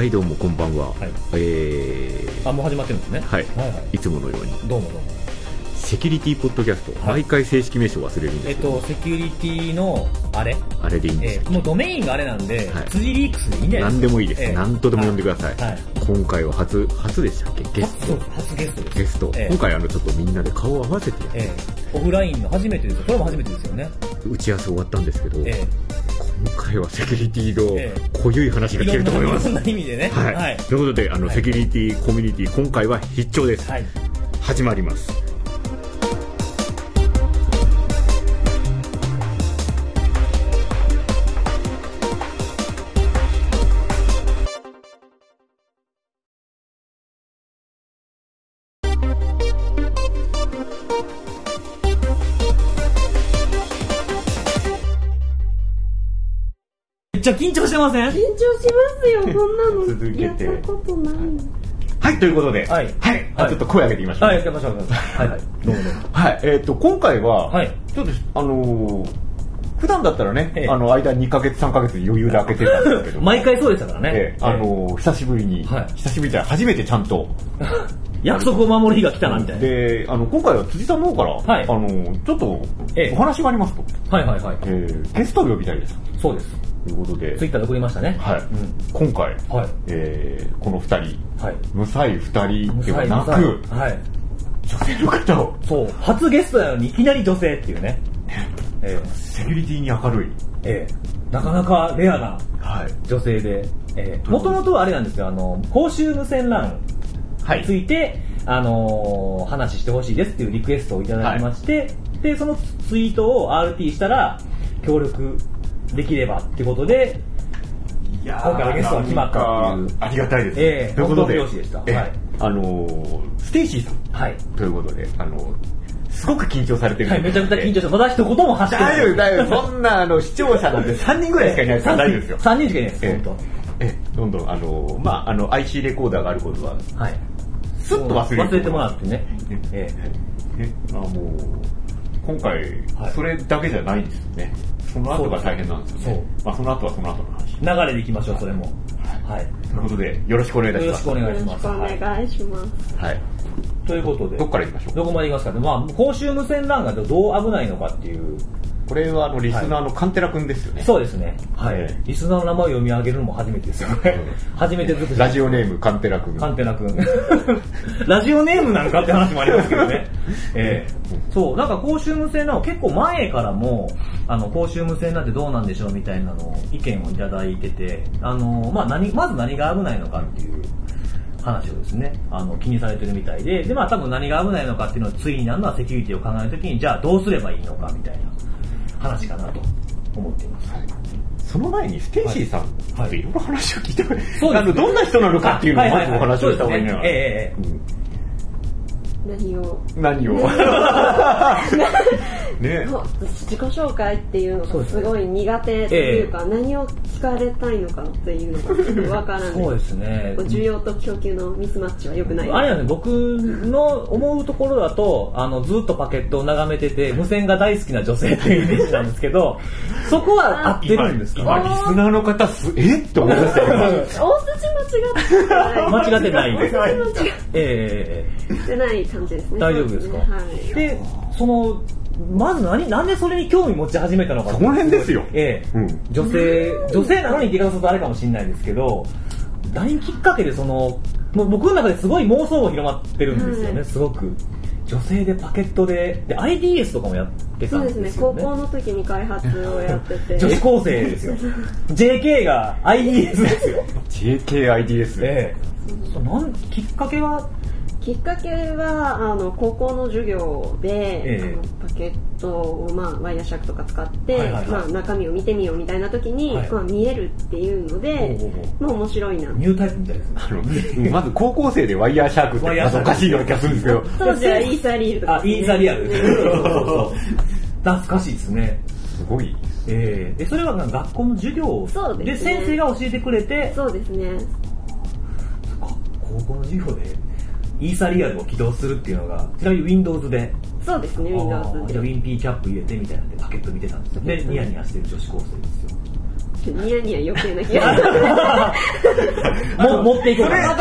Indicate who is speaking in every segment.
Speaker 1: はいどうもこんばんは、
Speaker 2: はい。
Speaker 1: えー
Speaker 2: あもう始まってるんですね。
Speaker 1: はい、
Speaker 2: はいはい。
Speaker 1: いつものように。
Speaker 2: どうもどうも。
Speaker 1: セキュリティポッドキャスト、
Speaker 2: はい。
Speaker 1: 毎回正式名称忘れるんで
Speaker 2: えっ
Speaker 1: すけど、
Speaker 2: とセキュリティのあれ？
Speaker 1: あれでいいんですよ、
Speaker 2: えーもうドメインがあれなんで、
Speaker 1: はい。
Speaker 2: 辻リークスでいいんじゃない
Speaker 1: 何でもいいです、
Speaker 2: えー
Speaker 1: 何とでも呼んでください、
Speaker 2: はい。
Speaker 1: 今回は初初でしたっけ？ゲスト。
Speaker 2: 初ゲストです。
Speaker 1: ゲスト、
Speaker 2: えー
Speaker 1: 今回あのちょっとみんなで顔を合わせて、
Speaker 2: えーオフラインの初めてですよ。これも初めてですよね。
Speaker 1: 打ち合わせ終わったんですけど、
Speaker 2: え
Speaker 1: 今回はセキュリティ
Speaker 2: え。
Speaker 1: の濃ゆい話
Speaker 2: ー
Speaker 1: が聞けると思います。
Speaker 2: ろんな意味でね。
Speaker 1: はい、
Speaker 2: はい、
Speaker 1: ということであの、
Speaker 2: はい。
Speaker 1: セキュリティコミュニティ今回は必聴です、
Speaker 2: はい。
Speaker 1: 始まります
Speaker 2: ません？
Speaker 3: 緊張しますよ、こんなの。
Speaker 1: 続けて。
Speaker 3: やったことない。
Speaker 1: はいということで
Speaker 2: はい。
Speaker 1: あちょっと声上げていきましょう、
Speaker 2: はいやってましょう。はい。はい。どうもどうも。
Speaker 1: はい、えっ、と、今回は、
Speaker 2: はい。
Speaker 1: ちょっと、あのー普段だったらね、
Speaker 2: ええ。
Speaker 1: あの、間2ヶ月、3ヶ月余裕で開けてたんですけど、
Speaker 2: 毎回そうでしたからね、
Speaker 1: ええあのー久しぶりに、
Speaker 2: はい。
Speaker 1: 久しぶりじゃ初めてちゃんと、
Speaker 2: 約束を守る日が来たなみたいな。
Speaker 1: で、あの、今回は辻さんの方から、
Speaker 2: はい。
Speaker 1: あのーちょっと
Speaker 2: ええ、
Speaker 1: お話がありますと、
Speaker 2: はいはいはい。
Speaker 1: えーゲストを呼びたいです。
Speaker 2: そうです
Speaker 1: ということで、
Speaker 2: ツイッターで送りましたね。
Speaker 1: はい、
Speaker 2: うん。
Speaker 1: 今回、
Speaker 2: はい。
Speaker 1: えーこの2人、
Speaker 2: はい。
Speaker 1: 無才2人ではなく、
Speaker 2: はい。
Speaker 1: 女性の方を、
Speaker 2: そう。初ゲストなのにいきなり女性っていうね。え
Speaker 1: セキュリティに明るい、
Speaker 2: ええ。えなかなかレアな
Speaker 1: はい、
Speaker 2: 女性でもともとはあれなんですよ。あの公衆無線 LAN
Speaker 1: はい。
Speaker 2: について、あのー話してほしいですっていうリクエストをいただきまして、でそのツイートを RT したら協力できればってことで
Speaker 1: いや
Speaker 2: 今回のゲストが決まったっていう。
Speaker 1: ありがたいです、
Speaker 2: ええ
Speaker 1: ということで
Speaker 2: ではい。
Speaker 1: あのーステイシーさん。
Speaker 2: はい、
Speaker 1: ということで、あのーすごく緊張されてる
Speaker 2: はい、めちゃくちゃ緊張してまだ一言も発して
Speaker 1: 大丈夫、大丈夫。そんな、あの、視聴者なん て3人ぐらいしかいないです。から大丈夫ですよ。
Speaker 2: 3人しかいないです、
Speaker 1: ええ。
Speaker 2: 本当。
Speaker 1: ええ、どんどん、あのーまあ、あの、IC レコーダーがあることは、
Speaker 2: はい。
Speaker 1: すっと忘れる。
Speaker 2: 忘れてもらってね。
Speaker 1: え
Speaker 2: え。
Speaker 1: えあもう、今回、
Speaker 2: はい
Speaker 1: それだけじゃないんですよね。その後が大変なんですよね。まあ、その後はその後の話。
Speaker 2: 流れでいきましょうそれもはい
Speaker 1: ということで、よろしくお願いいたし
Speaker 2: よろし
Speaker 1: ます。
Speaker 2: くお願いしま
Speaker 3: よろしくお
Speaker 2: すはい
Speaker 3: 願いします。
Speaker 1: はい。
Speaker 2: ということで
Speaker 1: どっから行きましょう？
Speaker 2: どこまで行きますかね、まあ、公衆無線 LAN がどう危ないのかっていう
Speaker 1: これは、あの、リスナーのカンテラ君ですよね。
Speaker 2: そうですね。はい。
Speaker 1: ええ
Speaker 2: リスナーの名前を読み上げるのも初めてですよね。初めてずく
Speaker 1: ラジオネームカンテラ君。
Speaker 2: カンテナ君。ラジオネームなんかって話もありますけどね。ええそう、なんか公衆無線なの結構前からも、あの、公衆無線なんてどうなんでしょうみたいなのを意見をいただいてて、あの、まあ何、まず何が危ないのかっていう話をですね、あの、気にされてるみたいで、で、まあ多分何が危ないのかっていうのを次になるのはセキュリティを考えるときに、じゃあどうすればいいのかみたいな話かなと思っています。
Speaker 1: その前にステイシーさん
Speaker 2: はい。
Speaker 1: っていろいろ話を聞いてくれ、
Speaker 2: そうです
Speaker 1: あのどんな人なのかっていうのをまずお話をした方がいいな。
Speaker 2: そうですね。ええええ。
Speaker 1: うん
Speaker 3: 何を？
Speaker 1: 何を？ね
Speaker 3: 自己紹介っていうのがすごい苦手というか、何を聞かれたいのかっていうのがちょっとわからない。
Speaker 2: そうですね。
Speaker 3: 需要と供給のミスマッチは良くない。
Speaker 2: あれはね、僕の思うところだと、あの、ずっとパケットを眺めてて、無線が大好きな女性というイメージなんですけど、そこは合ってるんですか？
Speaker 1: 今、リスナーの方す、え？って思いましたよ。
Speaker 3: 大筋間違ってない。
Speaker 2: 間違ってないです。
Speaker 3: 間違
Speaker 2: え
Speaker 3: ってない感じですね。
Speaker 2: 大丈夫ですか？
Speaker 3: はい。
Speaker 2: えで、その、まず何、なんでそれに興味持ち始めたのか
Speaker 1: その辺ですよ
Speaker 2: ええ
Speaker 1: うん
Speaker 2: 女性、女性なのに言い方するとあれかもしれないですけど、何きっかけでその、もう僕の中ですごい妄想も広まってるんですよね、
Speaker 3: はい
Speaker 2: すごく。女性でパケットで、で、IDS とかもやってた
Speaker 3: そうんですね。
Speaker 2: ですよね。
Speaker 3: 高校の時に開発をやってて。
Speaker 2: 女子高生ですよ。JK が IDS ですよ。
Speaker 1: JKIDS。
Speaker 2: ええそうなんきっかけは、
Speaker 3: きっかけはあの高校の授業で、
Speaker 2: ええ。
Speaker 3: あのパケットを、まあ、ワイヤーシャークとか使って、
Speaker 2: はいはいはい。
Speaker 3: まあ、中身を見てみようみたいな時に、
Speaker 2: はい
Speaker 3: まあ、見えるっていうので、まあ面白いな。
Speaker 2: ニュータイプみたいですね。
Speaker 1: まず高校生でワイヤーシャークっておかしいような気がするんですけど、
Speaker 3: 当時はイーサリールとか。
Speaker 2: あ、イーサリアル。懐かしいですね。
Speaker 1: すごい。
Speaker 2: えー、えそれは学校の授業
Speaker 3: そうで
Speaker 2: 先生が教えてくれて。
Speaker 3: そうですね。
Speaker 2: あ高校の授業でイーサリアルを起動するっていうのがちなみに Windows で。
Speaker 3: そうですね Windows
Speaker 2: じゃあ
Speaker 3: で
Speaker 2: WinP キャップ入れてみたいなんでパケット見てたんですよでニヤニヤしてる女子高生ですよ。
Speaker 3: ニヤニヤ余計な気が。
Speaker 2: も持っていく
Speaker 1: それ、あ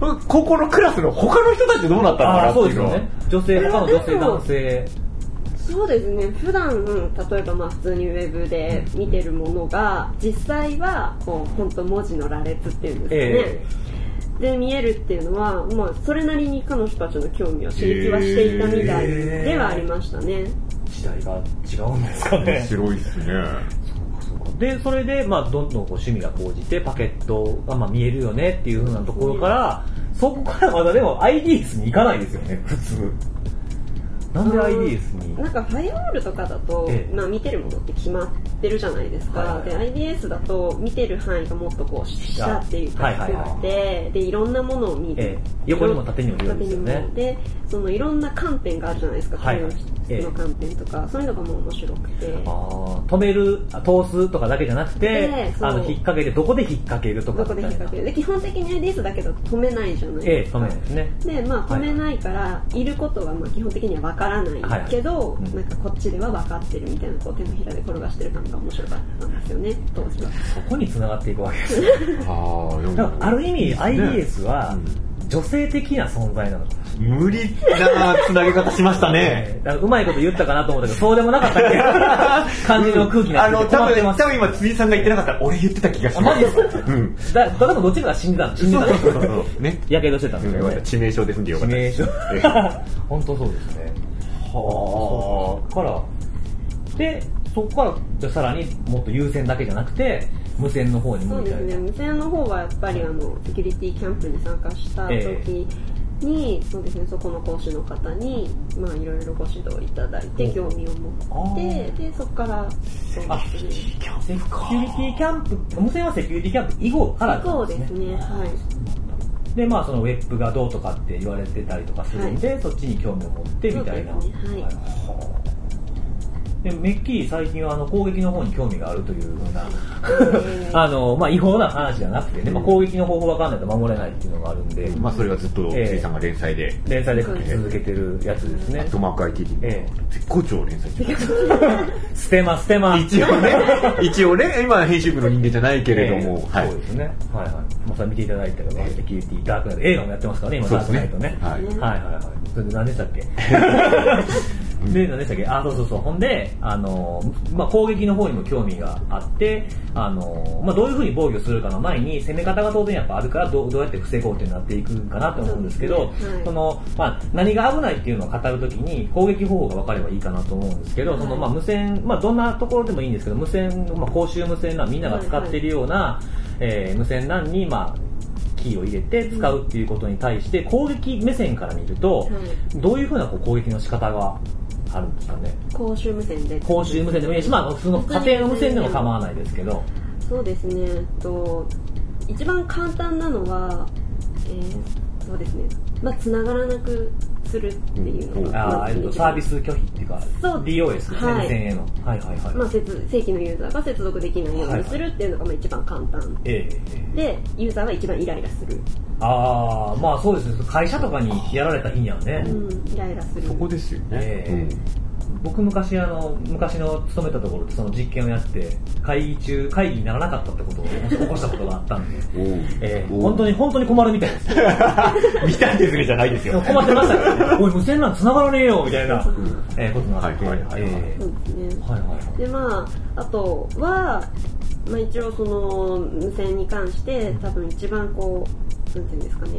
Speaker 1: の、高校のクラスの他の人たちどうなったのかな
Speaker 2: ああ、
Speaker 1: っていうのは。
Speaker 2: そうですよね。女性、他の女性、男性。
Speaker 3: そうですね。普段例えばまあ普通にウェブで見てるものが実際はこう本当文字の羅列っていうんですかね、
Speaker 2: え
Speaker 3: で見えるっていうのは、まあ、それなりに彼女たちの興味を刺激はしていたみたいではありましたね、
Speaker 2: 時代が違うんですかね。
Speaker 1: 白いっすね。
Speaker 2: で、それで、まあ、どんどんこう趣味が高じて、パケットがまあ見えるよねっていうふうなところから、そこからまだでも IDS に行かないですよね、普通。なんで IDS に？
Speaker 3: なんかファイアウォールとかだと、
Speaker 2: ええ。
Speaker 3: まあ、見てるものって決まってるじゃないですか、
Speaker 2: はいはい
Speaker 3: で IDS だと見てる範囲がもっとこう下っていうか
Speaker 2: はいはいはい。
Speaker 3: 低くてでいろんなものを見る、
Speaker 2: ええ。横にも縦にもいるんですよね。
Speaker 3: 縦にもでそのいろんな観点があるじゃないですか、
Speaker 2: はいはい。
Speaker 3: の観点とか、そういうのがもう面白くて。
Speaker 2: あー止める、あ通すとかだけじゃなくてあの、引っ掛けて、どこで引っ掛けるとか
Speaker 3: どこで引っ掛ける
Speaker 2: る。
Speaker 3: で基本的に IDS だけど止めないじゃない
Speaker 2: ええ
Speaker 3: ですか、
Speaker 2: 止めないですね。
Speaker 3: でまあ止めないから、い、ることはまあ基本的には分からないけど、
Speaker 2: はいうん
Speaker 3: なんかこっちでは分かってるみたいなこう手のひらで転がしてる感が面白かったんですよね当時は
Speaker 2: そこに繋がっていくわけですよ。
Speaker 1: ああ、
Speaker 2: だからある意味 IDS は
Speaker 1: うん
Speaker 2: 女性的な存在なのかもしれない。
Speaker 1: 無理な繋げ方しましたね。
Speaker 2: だからうまいこと言ったかなと思ったけど、そうでもなかったっけ？感じの空気にな
Speaker 1: あの、
Speaker 2: ってて
Speaker 1: 多分、
Speaker 2: 困ってます。
Speaker 1: 多分今、辻さんが言ってなかったら、俺言ってた気がし
Speaker 2: あ
Speaker 1: ます。
Speaker 2: マジですか？
Speaker 1: うん。
Speaker 2: だ、だからどっちかが死んでたの？死んでたの
Speaker 1: そうそうそう。ね。
Speaker 2: やけどしてたんですよね
Speaker 1: よかった。。致命傷で済んでよかった。
Speaker 2: 致命傷
Speaker 1: ええ。
Speaker 2: 本当そうですね。
Speaker 1: は
Speaker 2: そっから、で、そこから、じゃあさらにもっと優先だけじゃなくて、無線の方に
Speaker 3: そうですね。無線の方はやっぱりあのセキュリティキャンプに参加した時に、そうですね。そこの講師の方にまあいろいろご指導いただいて興味を持ってでそこからそう
Speaker 2: あ、
Speaker 3: ですね。
Speaker 2: セキュリティキャンプ、無線はセキュリティキャンプ以後からだ
Speaker 3: そう
Speaker 2: ったんですね。
Speaker 3: ですね。はい
Speaker 2: で、まあそのウェブがどうとかって言われてたりとかするんで、そっちに興味を持ってみたいな。
Speaker 3: で、
Speaker 2: めっきり最近はあの攻撃の方に興味があるというふうな、
Speaker 3: えー
Speaker 2: あの、まあ違法な話じゃなくてね、まあ攻撃の方法わかんないと守れないっていうのがあるんで、
Speaker 1: まあ、それはずっと、
Speaker 2: ええ
Speaker 1: 辻さんが連載で、
Speaker 2: 連載で書き続けてるやつですね
Speaker 1: アッ。トマーク IT
Speaker 2: え
Speaker 1: 絶好調連載中。
Speaker 2: ステマ、ステマ。
Speaker 1: 一応ね、一応ね、今編集部の人間じゃないけれども、はい
Speaker 2: ええそう。ですね。はいはい。まあ、それ見ていただいたら、セキュリティ、ダークナイト、映画もやってますからね、今、ダー
Speaker 1: そうですね
Speaker 2: クナイトね。
Speaker 1: はい
Speaker 2: はいはいはい。それで何でしたっけ？で、何でしたっけ？あ、そうそうそう。ほんで、あの、まあ、攻撃の方にも興味があって、あの、まあ、どういうふうに防御するかの前に、攻め方が当然やっぱあるから、どうどうやって防ごうってなっていくかなと思うんですけど、
Speaker 3: そ
Speaker 2: の、まあ、何が危ないっていうのを語るときに、攻撃方法が分かればいいかなと思うんですけど、その、まあ、無線、まあ、どんなところでもいいんですけど、無線、まあ、公衆無線なみんなが使っているような、えー無線 LAN に、まあ、キーを入れて使うっていうことに対して、攻撃目線から見ると、どういうふうなこう攻撃の仕方があるんですかね。
Speaker 3: 公衆無線で。
Speaker 2: 公衆無線でもいいし、まあ、普通の家庭の無線でも構わないですけど、
Speaker 3: そうですね。えっと一番簡単なのは、えーそうですね。まあ繋がらなくするっていうのが、
Speaker 2: あーえっと、
Speaker 3: 一番
Speaker 2: サービス拒否っていうか、
Speaker 3: そう
Speaker 2: DOS ですね、
Speaker 3: はい
Speaker 2: 無線への。はいはいはい。
Speaker 3: まあ、接正規のユーザーが接続できないようにするっていうのがまあ一番簡単
Speaker 2: ええええ
Speaker 3: でユーザーが一番イライラする、
Speaker 2: ああ、まあそうですね。会社とかにやられた日にはね。
Speaker 3: うん、イライラする
Speaker 1: そこですよね。
Speaker 2: ええ僕昔あの、昔の勤めたところでその実験をやって、会議中、会議にならなかったってことを起こしたことがあったんで、え え
Speaker 1: おう
Speaker 2: 本当に、本当に困るみたいです。
Speaker 1: 見たんですねじゃないですよ。
Speaker 2: 困ってましたからね。おい、無線なん繋がらねえよみたいな、ええことになって。
Speaker 1: はいはいはいはい
Speaker 3: でまああとは、まあ、一応その無線に関して多分一番こうなんていうんですかね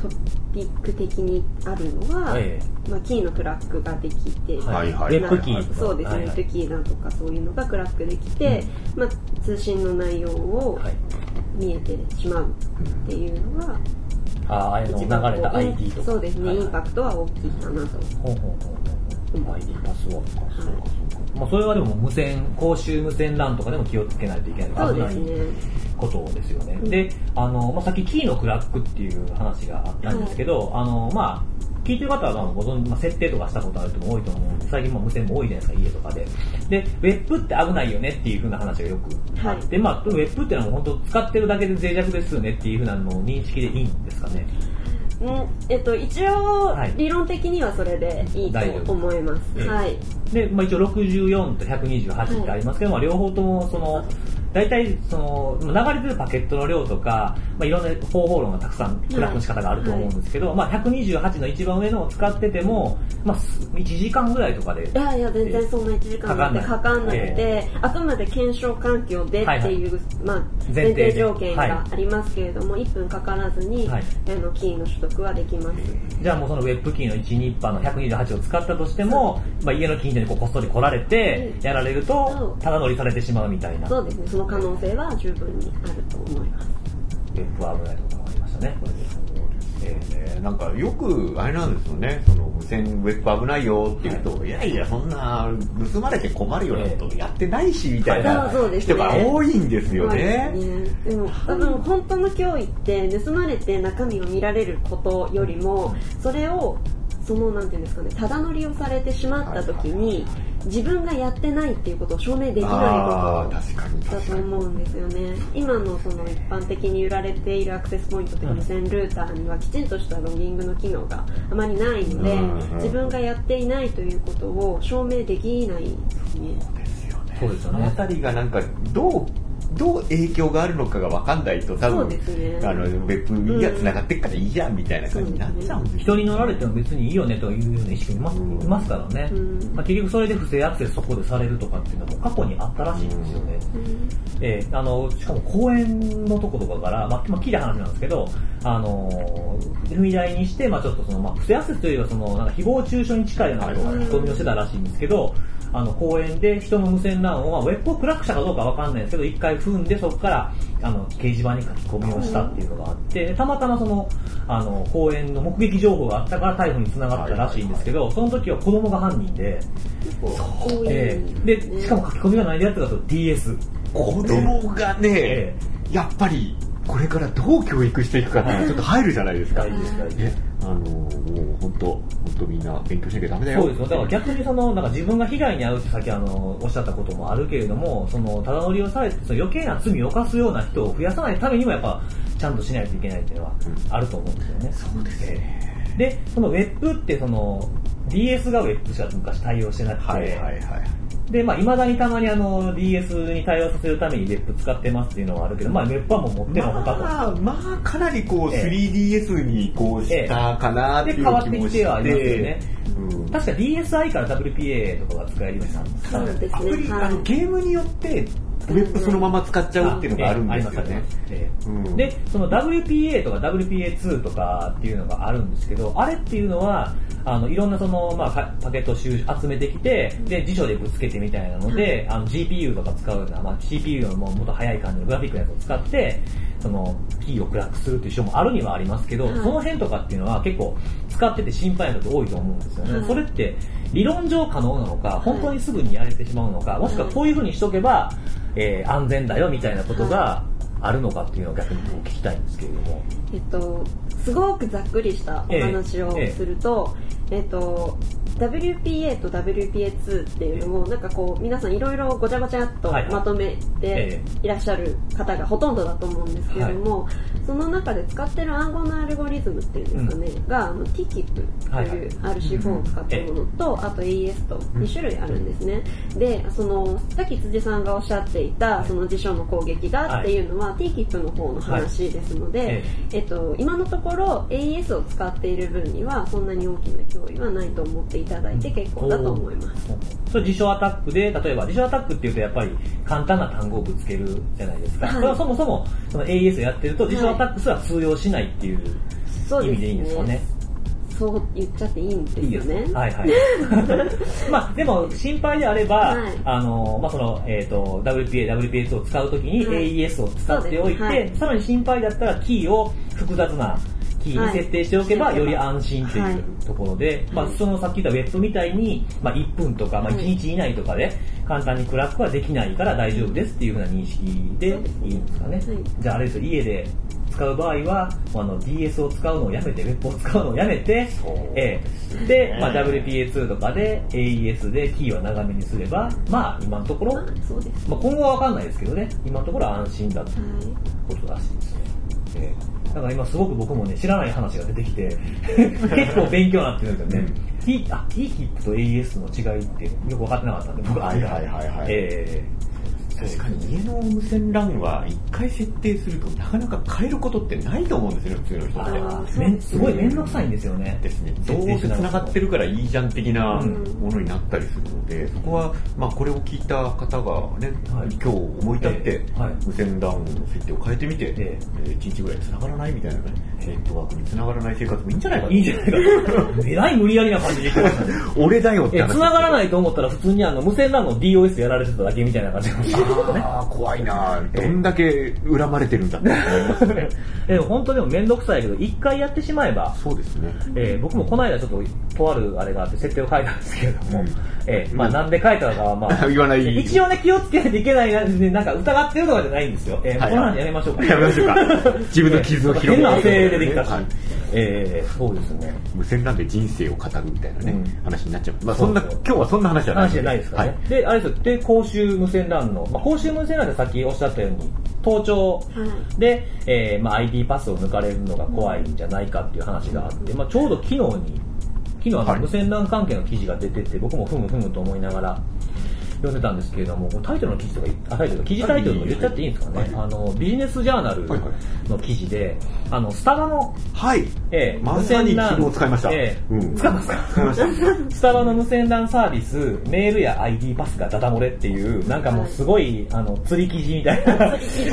Speaker 3: トピック的にあるのは、
Speaker 2: え
Speaker 3: まあ、キーのクラックができて、
Speaker 1: はいはい
Speaker 2: ウェブキーとか
Speaker 3: そうですね、
Speaker 2: はいはい
Speaker 3: ウェブキーだとかそういうのがクラックできて、まあ、通信の内容を
Speaker 2: はい。
Speaker 3: 見えてしまうっていうのが
Speaker 2: ああ、ああいうの
Speaker 3: 一
Speaker 2: 流れた ID とか。
Speaker 3: そうですね、
Speaker 2: はいはい
Speaker 3: インパクトは大きいかなと。
Speaker 2: ほうほうほうほう。ID パスワードか。
Speaker 3: はい
Speaker 2: そうかそうか。まあそれはでも無線、公衆無線 LAN とかでも気をつけないといけない。危ない。ことですよね。
Speaker 3: うん
Speaker 2: で、あの、まあ、さっきキーのクラックっていう話があったんですけど、あの、まあ、聞いてる方はまあご存知、まあ、設定とかしたことある人も多いと思うんで、最近まあ無線も多いじゃないですか、家とかで。で、ウェブって危ないよねっていう風な話がよくあって、まあ、ウェブっていうのはもう本当使ってるだけで脆弱ですよねっていう風なのを認識でいいんですかね。
Speaker 3: うん。えっと、一応、理論的にはそれでいいと思います。はい。
Speaker 2: で、まあ、一応64と128ってありますけど、はい、まあ、両方ともその大体その流れてるパケットの量とか、まあ、いろんな方法論がたくさんクラフの仕方があると思うんですけど、はい、まあ、128の一番上のを使ってても、まあ、1時間ぐらいとかで
Speaker 3: いやいや全然そんな1時間なんてかかんなくて、えー、あくまで検証環境でっていう、はいはい、まあ、前提条件がありますけれども、はい、1分かからずに、はい、あのキーの取得はできます。
Speaker 2: じゃあもうそのウェブキーの1ニッパーの128を使ったとしても、まあ、家の近所にこっそり来られてやられるとただ乗りされてしまうみたいな。
Speaker 3: そうですね。その可能性は十分にあると思います。
Speaker 2: ゲップは危ないところがありましたね、これで。
Speaker 1: えー、なんかよくあれなんですよね、その無線ウェブ危ないよって言うと、はい、いやいや、そんな盗まれて困るようなことやってないし、みたいな人が多いんですよね。
Speaker 3: でも、多分本当の脅威って盗まれて中身を見られることよりも、それをそのなんていうんですかねただ乗りをされてしまった時に、自分がやってないっていうことを証明できないことだと思うんですよね。今のその一般的に売られているアクセスポイントという無線ルーターにはきちんとしたロギングの機能があまりないので、自分がやっていないということを証明できないですね。
Speaker 1: そうですよね。あたりがなんかどうどう影響があるのかが分かんないと多分、ね、あのウェブが繋がってっからいいじゃんみたいな感じになっちゃうんです、
Speaker 2: ね、人に乗られても別にいいよねというような意識います,、いますからね、まあ、結局それで不正アクセスそこでされるとかっていうのも過去にあったらしいんですよね、えー、あのしかも公園のとことかから、まあ、まあ、聞いた話なんですけどあの踏み台にして、まあ、ちょっとその、まあ、不正アクセスというよりはそのなんか誹謗中傷に近いようなことが書き込みをしてたらしいんですけど、あの公園で人の無線 LAN を、ウェブをクラックしたかどうかわかんないですけど、一回踏んでそこからあの掲示板に書き込みをしたっていうのがあって、たまたまそのあの公園の目撃情報があったから逮捕につながったらしいんですけど、その時は子供が犯人で、えー、でしかも書き込みがないやつだと DS。
Speaker 1: 子供がね、えー、やっぱりこれからどう教育していくかってちょっと入るじゃないですか。あのもう本当本当みんな勉強しなきゃダメだよ。
Speaker 2: そうですよ。だから逆にそのなんか自分が被害に遭うってさっきあのおっしゃったこともあるけれども、そのただ乗りをされてその余計な罪を犯すような人を増やさないためにもやっぱちゃんとしないといけないっていうのはあると思うんですよね。うん、
Speaker 1: そうですね。
Speaker 2: で、そのウェブってその DS がウェブしか昔対応してなくて、はいはいはい。で、まあ、未だにたまにあの、DS に対応させるためにッ b 使ってますっていうのはあるけど、まあ、ッ b はもう持ってのほかと。
Speaker 1: まあ、まあ、かなりこう、3DS に移行したかなっていう気もして。で、変わってきてはありますよね。
Speaker 2: うん、確か DSi から WPA とかが使えるようになった
Speaker 3: そうですね。アプリ、
Speaker 1: あの、ゲームによって、ウェブそのまま使っちゃうっていうのがあるんですよね。
Speaker 2: で、その WPA とか WPA2 とかっていうのがあるんですけど、あれっていうのは、あのいろんなその、まあ、パケットを集めてきて、で、辞書でぶつけてみたいなので、あの GPU とか使うような、まあ、CPU のももっと速い感じのグラフィックのやつを使って、その、キーをクラックするっていう書もあるにはありますけど、その辺とかっていうのは結構使ってて心配なこと多いと思うんですよね。それって理論上可能なのか、本当にすぐにやれてしまうのか、もしくはこういうふうにしとけば、えー、安全だよみたいなことがあるのかっていうのを逆に聞きたいんですけれども。
Speaker 3: えっと、すごくざっくりしたお話をすると、えっと、WPA と WPA2 っていうのをなんかこう皆さんいろいろごちゃごちゃっとまとめていらっしゃる方がほとんどだと思うんですけれども、その中で使ってる暗号のアルゴリズムっていうんですかね、うん、があの TKIP という RC4 を使ったものと、あと AES と2種類あるんですね。で、そのさっき辻さんがおっしゃっていたその辞書の攻撃だっていうのは TKIP の方の話ですので、えっと、今のところ AES を使っている分にはそんなに大きな脅威はないと思っていただいて結構だと思います。
Speaker 2: それ辞書アタックで、例えば辞書アタックっていうとやっぱり簡単な単語をぶつけるじゃないですか。はい、それはそもそもその AES をやってると辞書アタックすら通用しないっていう意味でいいんですかね。
Speaker 3: そう言っちゃっていいんですよね。いい
Speaker 2: はいはい。まあでも心配であれば、はい、あのまあそのえっ、ー、と WPA、WPS を使うときに AES を使っておいて、はい、さらに心配だったらキーを複雑なキーに設定しておけばより安心というところで、まあそのさっき言ったウェブみたいに、まあ1分とか、まあ1日以内とかで簡単にクラックはできないから大丈夫ですっていうふうな認識でいいんですかね。じゃああれですよ、家で使う場合は、あの DS を使うのをやめて、ウェブを使うのをやめて、えー、で、まあ、WPA2 とかで AES でキーは長めにすれば、まあ今のところ、そうですまあ、今後はわかんないですけどね、今のところは安心だということらしいですね。えーだから今すごく僕もね、知らない話が出てきて、結構勉強になってるんですよね。T、あ、T-HIP と AES の違いってよく分かってなかったんで、僕は。
Speaker 1: はいはいはいはい。えー確かに家の無線 LAN は一回設定するとなかなか変えることってないと思うんですよね、普通の人
Speaker 2: って。すごい面倒くさいんですよね。
Speaker 1: ですね。どうせ繋がってるからいいじゃん的なものになったりするので、そこは、まあこれを聞いた方がね、はい、今日思い立って、無線 LAN の設定を変えてみて、えー、1日ぐらい繋がらないみたいなね、ネットワークに繋がらない生活もいいんじゃないか
Speaker 2: いいんじゃないか。えらい無理やりな感じで言ってましたね。
Speaker 1: 俺だよって話。
Speaker 2: 繋がらないと思ったら普通にあの無線 LAN の DOS やられてただけみたいな感じでした
Speaker 1: ね。怖いなどんだけ恨まれてるんだって思いますね。
Speaker 2: え本当でも面倒くさいけど、一回やってしまえば。
Speaker 1: そうですね。
Speaker 2: えー、僕もこの間ちょっと、とあるあれがあって設定を変えたんですけれども、うん、えー、まあなんで変えたのかはまあ、
Speaker 1: 言わない。
Speaker 2: 一応ね、気をつけないといけないなで、なんか疑ってるとかじゃないんですよ。えこの話やめましょうか。
Speaker 1: やめましょうか。自分の傷を広げ
Speaker 2: 変な汗出てきたし。はい、えー、そうですね。
Speaker 1: 無線なんで人生を語るみたいなね、うん、話になっちゃう。まあそんな、今日はそんな話じゃない。
Speaker 2: 話じゃないですかね。はい、で、あれですよ、で、公衆無線 LAN の、まあ公衆無線 LAN ってさっきおっしゃったように、盗聴。で、はい、えー、まあ、ID パスを抜かれるのが怖いんじゃないかっていう話があって、まあ、ちょうど昨日に、昨日は無線 LAN 関係の記事が出てて、僕もふむふむと思いながら、読んでたんですけれども、タイトルの記事とか、あ、タイトル、記事タイトルとか言っちゃっていいんですかね。あの、ビジネスジャーナルの記事で、あの、スタバの、
Speaker 1: はい。えー、まさに昨日使いました。え
Speaker 2: ー、うん、使いました。スタバの無線 LAN サービス、メールや ID パスがダダ漏れっていう、なんかもうすごい、あの、釣り記事みたいな。釣り、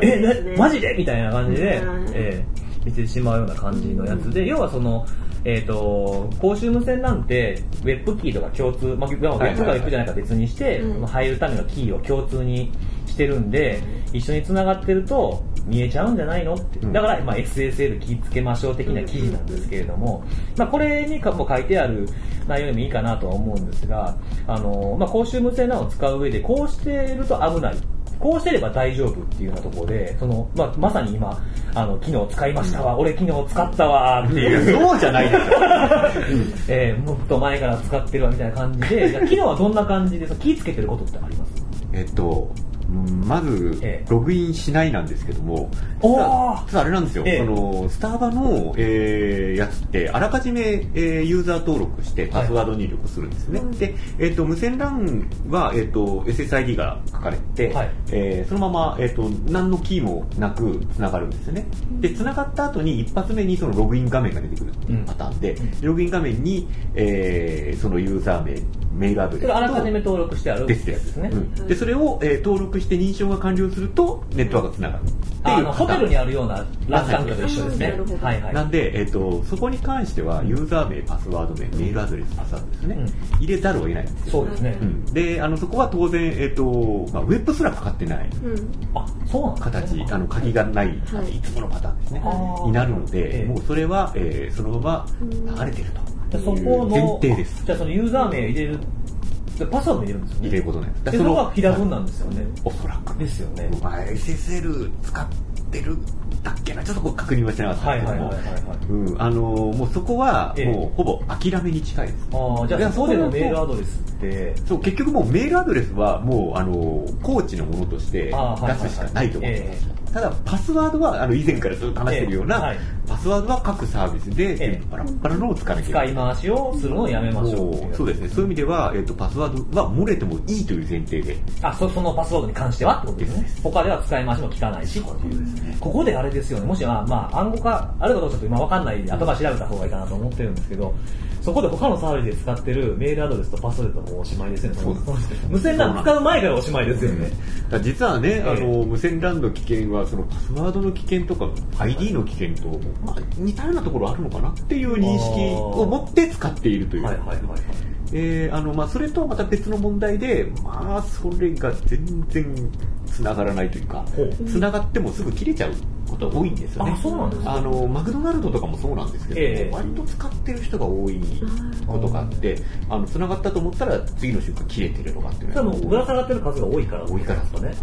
Speaker 2: え、マジで？みたいな感じで、えー、見てしまうような感じのやつで、要はその、えっ、ー、と、公衆無線なんて、ウェブキーとか共通、まあ、ウェブかウェブじゃないか別にして、入るためのキーを共通にしてるんで、一緒に繋がってると見えちゃうんじゃないのって。だから、まあ、SSL 気付けましょう的な記事なんですけれども、まあ、これにも書いてある内容でもいいかなとは思うんですが、あの、まあ、公衆無線 LAN を使う上で、こうしてると危ない。こうしてれば大丈夫っていうようなところで、その、まあ、まさに今、あの、機能使いましたわ、俺機能使ったわっていう。
Speaker 1: そうじゃないですよ。
Speaker 2: えー、もっと前から使ってるわみたいな感じで、機能はどんな感じで気ぃつけてることってあります？
Speaker 1: えっと、まず、ログインしないなんですけども、実はあれなんですよ、ええ、そのスタバの、えー、やつって、あらかじめ、えー、ユーザー登録してパスワード入力するんですね。はい、で、えっ、ー、と、無線 LAN は、えっ、ー、と、SSID が書かれて、はい、えー、そのまま、えっ、と、何のキーもなく繋がるんですよね。で、繋がった後に一発目にそのログイン画面が出てくるパターンで、うん、ログイン画面に、えー、そのユーザー名、メールアドレス。それ
Speaker 2: あらかじめ登録してある
Speaker 1: ですですね。うん、で、それを、えー、登録して認証が完了すると、ネットワークがつながる。っていう
Speaker 2: ホテルにあるようなラン環境と一緒ですね。
Speaker 1: はいはい。なんで、えっ、ー、と、そこに関しては、ユーザー名、パスワード名、メールアドレス、パスワードですね。うん、入れざるを得ないんですよ。
Speaker 2: そうですね。
Speaker 1: うん、で、あの、そこは当然、えっ、ー、と、まあ、ウェブすらかかってない。うん、
Speaker 2: あ、そうなん
Speaker 1: 形、あの、鍵がない、はい、いつものパターンですね。になるので、もうそれは、えー、そのまま流れてると。そこの前提です。
Speaker 2: じゃあそのユーザー名入れるパスワード入れるんですよね。
Speaker 1: 入れることない
Speaker 2: でそのが平文なんですよね。
Speaker 1: おそらく。
Speaker 2: ですよね。
Speaker 1: まあ、SSL 使ってるだっけなちょっとこう確認はしてなかったんですけども、うん、あのもうそこはもうほぼ諦めに近いです。
Speaker 2: ああ、じゃあそこでのメールアドレスって、
Speaker 1: そう結局もうメールアドレスはもうあのコーチのものとして出すしかないと思うんです。ただパスワードはあの以前からずっと話してるような、はい、パスワードは各サービスで全部パラッパラのを使わなきゃいけない。
Speaker 2: 使い回しをするのをやめましょ
Speaker 1: うそうですね。そういう意味では、えっ、ー、と、パスワードは漏れてもいいという前提で。
Speaker 2: あ、そそのパスワードに関してはってことですね。他では使い回しも効かないし、っていうですね。ここであれですよね。もしまあ、まあ、暗号化、あるかどうかちょっと今わかんないんで、後から調べた方がいいかなと思ってるんですけど、そこで他のサービスで使ってるメールアドレスとパスワードともおしまいですよね。無線 LAN 使う前からおしまいですよね。
Speaker 1: 実はね、あの、無線 LAN の危険は、そのパスワードの危険とか ID の危険と、まあ、似たようなところあるのかなっていう認識を持って使っているという。はいはいはい、えー、あの、まあ、それとはまた別の問題で、まあ、それが全然繋がらないというか、繋がってもすぐ切れちゃうことが多いんですよね。
Speaker 2: あ、そうなんですか
Speaker 1: あの、マクドナルドとかもそうなんですけど、えー、割と使ってる人が多いことがあって、あの、繋がったと思ったら次の瞬間切れてるとかっていう
Speaker 2: のは。もぶら下がってる数が多いから。
Speaker 1: 多いからですかね。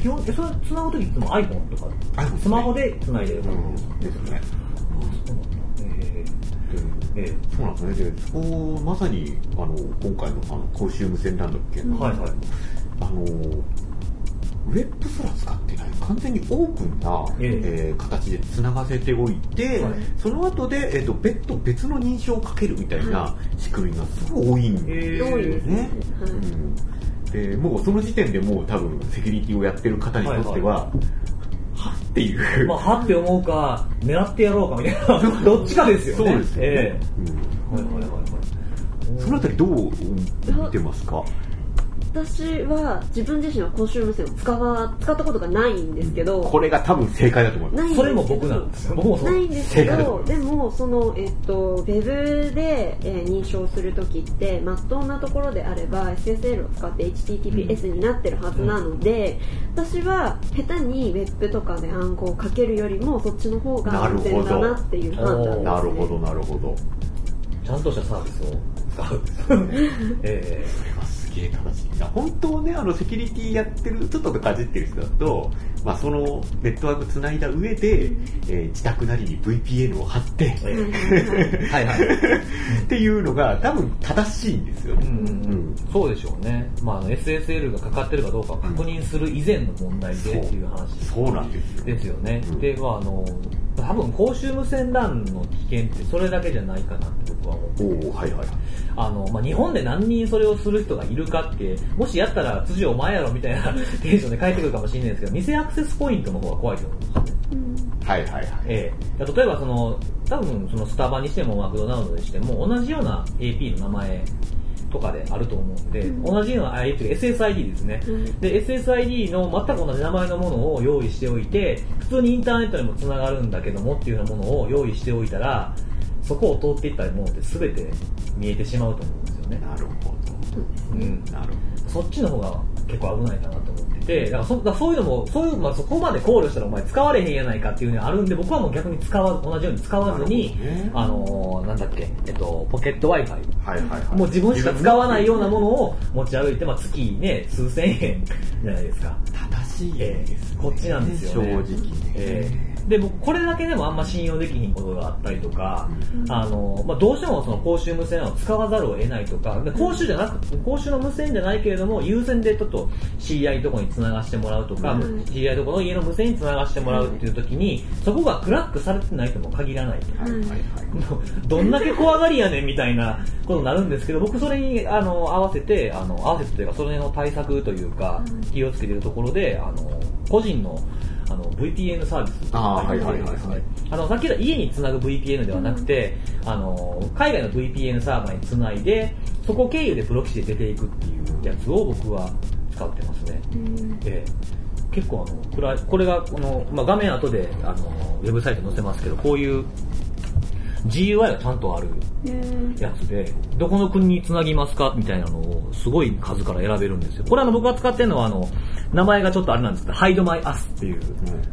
Speaker 2: 基本、それ繋ぐときいつも iPhone とか、スマホで繋いでる感じですよね。
Speaker 1: えー、そうなんですね。で、そこ、まさに、あの、今回の、あの、公衆無線 LAN の件、はいはい。あの、ウェブすら使ってない。か完全にオープンな、ええ。ー、形でつながせておいて、はい、その後で、えーと、別途別の認証をかけるみたいな仕組みがすごい多いんですよね。でもうその時点でもう多分セキュリティをやってる方にとっては、はいはいはっていう。
Speaker 2: まあ、はって思うか、狙ってやろうかみたいな、どっちかですよね。
Speaker 1: そうですよね。えー、うん、はいはいはいはい。そのあたりどう見てますか？
Speaker 3: 私は自分自身は公衆無線を使わ使ったことがないんですけど、
Speaker 1: これが多分正解だと思います。
Speaker 2: それも僕なんですよ。僕も
Speaker 3: ないんですけどでもそのえっとウェブで、えー、認証する時ってまっとうなところであれば SSL を使って HTTPS になってるはずなので、うん、私は下手にウェブとかで暗号をかけるよりもそっちの方が安全だなっていう判断です、ね、
Speaker 1: なるほどなるほど。
Speaker 2: ちゃんとしたサービスを使う
Speaker 1: えー、すげえ正しい。本当ねあのセキュリティやってるちょっとかじってる人だと、まあ、そのネットワークつないだ上で、えー、自宅なりに VPN を貼ってはいはい。っていうのが多分正しいんですよ。ね、うんうん、
Speaker 2: そうでしょうね、まあ、SSL がかかってるかどうかを確認する以前の問題でっていう話、
Speaker 1: そうなんで。すよ
Speaker 2: ですよね、うん、でまああの多分公衆無線 LAN の危険ってそれだけじゃないかなって僕は思っておはいはいあの、まあ、日本で何人それをする人がいるかってもしやったら辻お前やろみたいなテンションで返ってくるかもしれないですけど偽アクセスポイントの方が怖いと思うんですよね、
Speaker 1: はいはいはい、
Speaker 2: えー、例えばその多分そのスタバにしてもマクドナルドにしても同じような AP の名前とかであると思うんで、うん、同じような SSID ですね、うん、で SSID の全く同じ名前のものを用意しておいて普通にインターネットにもつながるんだけどもっていうようなものを用意しておいたらそこを通っていったものって全て見えてしまうと思うんですよね。
Speaker 1: なるほど、
Speaker 2: うん、なるほど。そっちの方が結構危ないかなと思ってて、だからそだそういうのも、そういう、まあ、そこまで考慮したらお前使われへんやないかっていうのがあるんで、僕はもう逆に使わ同じように使わずに、ね、あのー、なんだっけ、えっと、ポケット Wi-Fi。はいはいはい。もう自分しか使わないようなものを持ち歩いて、まあ、月ね、数千円じゃないですか。
Speaker 1: 正しいで
Speaker 2: す、ね、えー、こっちなんですよね。
Speaker 1: 正直ね。え
Speaker 2: ーで僕これだけでもあんま信用できひんことがあったりとか、うん、あのまあ、どうしてもその公衆無線を使わざるを得ないとかで公衆じゃなく公衆の無線じゃないけれども優先でちょっと知り合いとこにつながしてもらうとか、うん、知り合いとこの家の無線につながしてもらうっていう時に、そこがクラックされてないとも限らない、はいはいはい、どんだけ怖がりやねんみたいなことになるんですけど僕それにあの合わせてあの合わせてというかそれの対策というか気をつけてるところであの個人のあの VPN サービス
Speaker 1: あ、はいはいはい
Speaker 2: あのさっき言った家につなぐ VPN ではなくて、うん、あの海外の VPN サーバーにつないでそこ経由でプロキシで出ていくっていうやつを僕は使ってますね、うん、で結構あのこれこれがこの、まあ、画面後であのウェブサイト載せますけどこういう GUI がちゃんとあるやつで、どこの国につなぎますかみたいなのをすごい数から選べるんですよ。これあの僕が使ってるのはあの、名前がちょっとあれなんですけど、Hide My Ass っていう、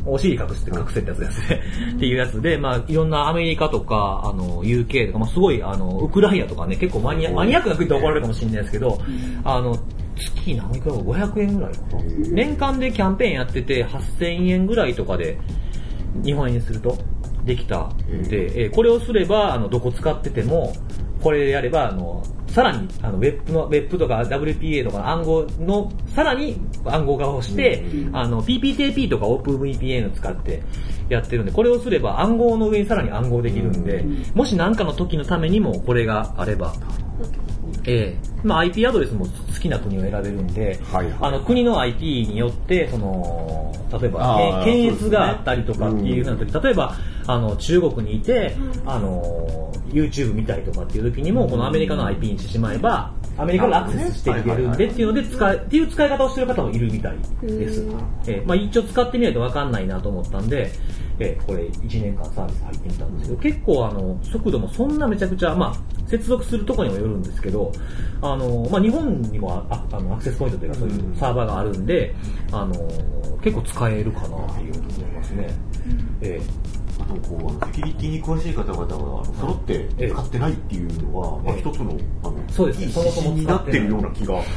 Speaker 2: お尻隠して隠せってやつですね。っていうやつで、まあいろんなアメリカとか、あの、UK とか、まあすごいあの、ウクライナとかね、結構マニアマニアックな国って怒られるかもしれないですけど、あの、月何いくらか500円ぐらいかな。年間でキャンペーンやってて、8000円ぐらいとかで、日本円にすると、できた。ん。で、えー、これをすれば、あの、どこ使ってても、これでやれば、あの、さらに、あの、ウェブの、ウェブとか WPA とか暗号の、さらに暗号化をして、あの、PPTP とか OpenVPN を使ってやってるんで、これをすれば暗号の上にさらに暗号できるんで、もし何かの時のためにもこれがあれば、ええ。まあ IP アドレスも好きな国を選べるんで、はいはい、あの国の IP によって、その、例えば、検閲があったりとかっていうような時、例えば、あの、中国にいて、あの、YouTube 見たりとかっていう時にも、このアメリカの IP にしてしまえば、アメリカがアクセスしていけるんでっていうので使い、っていう使い方をしてる方もいるみたいです。えー、まあ一応使ってみないとわかんないなと思ったんで、えー、これ1年間サービス入ってみたんですけど、結構あの、速度もそんなめちゃくちゃ、まあ、接続するとこにもよるんですけど、あの、まあ日本にもああのアクセスポイントというかそういうサーバーがあるんで、あの、結構使えるかなっていう思いますね。えー
Speaker 1: こうセキュリティに詳しい方々が揃って使ってないっていうのは、まあ、一つのあの
Speaker 2: そうですね。そもそも
Speaker 1: になってるような気がし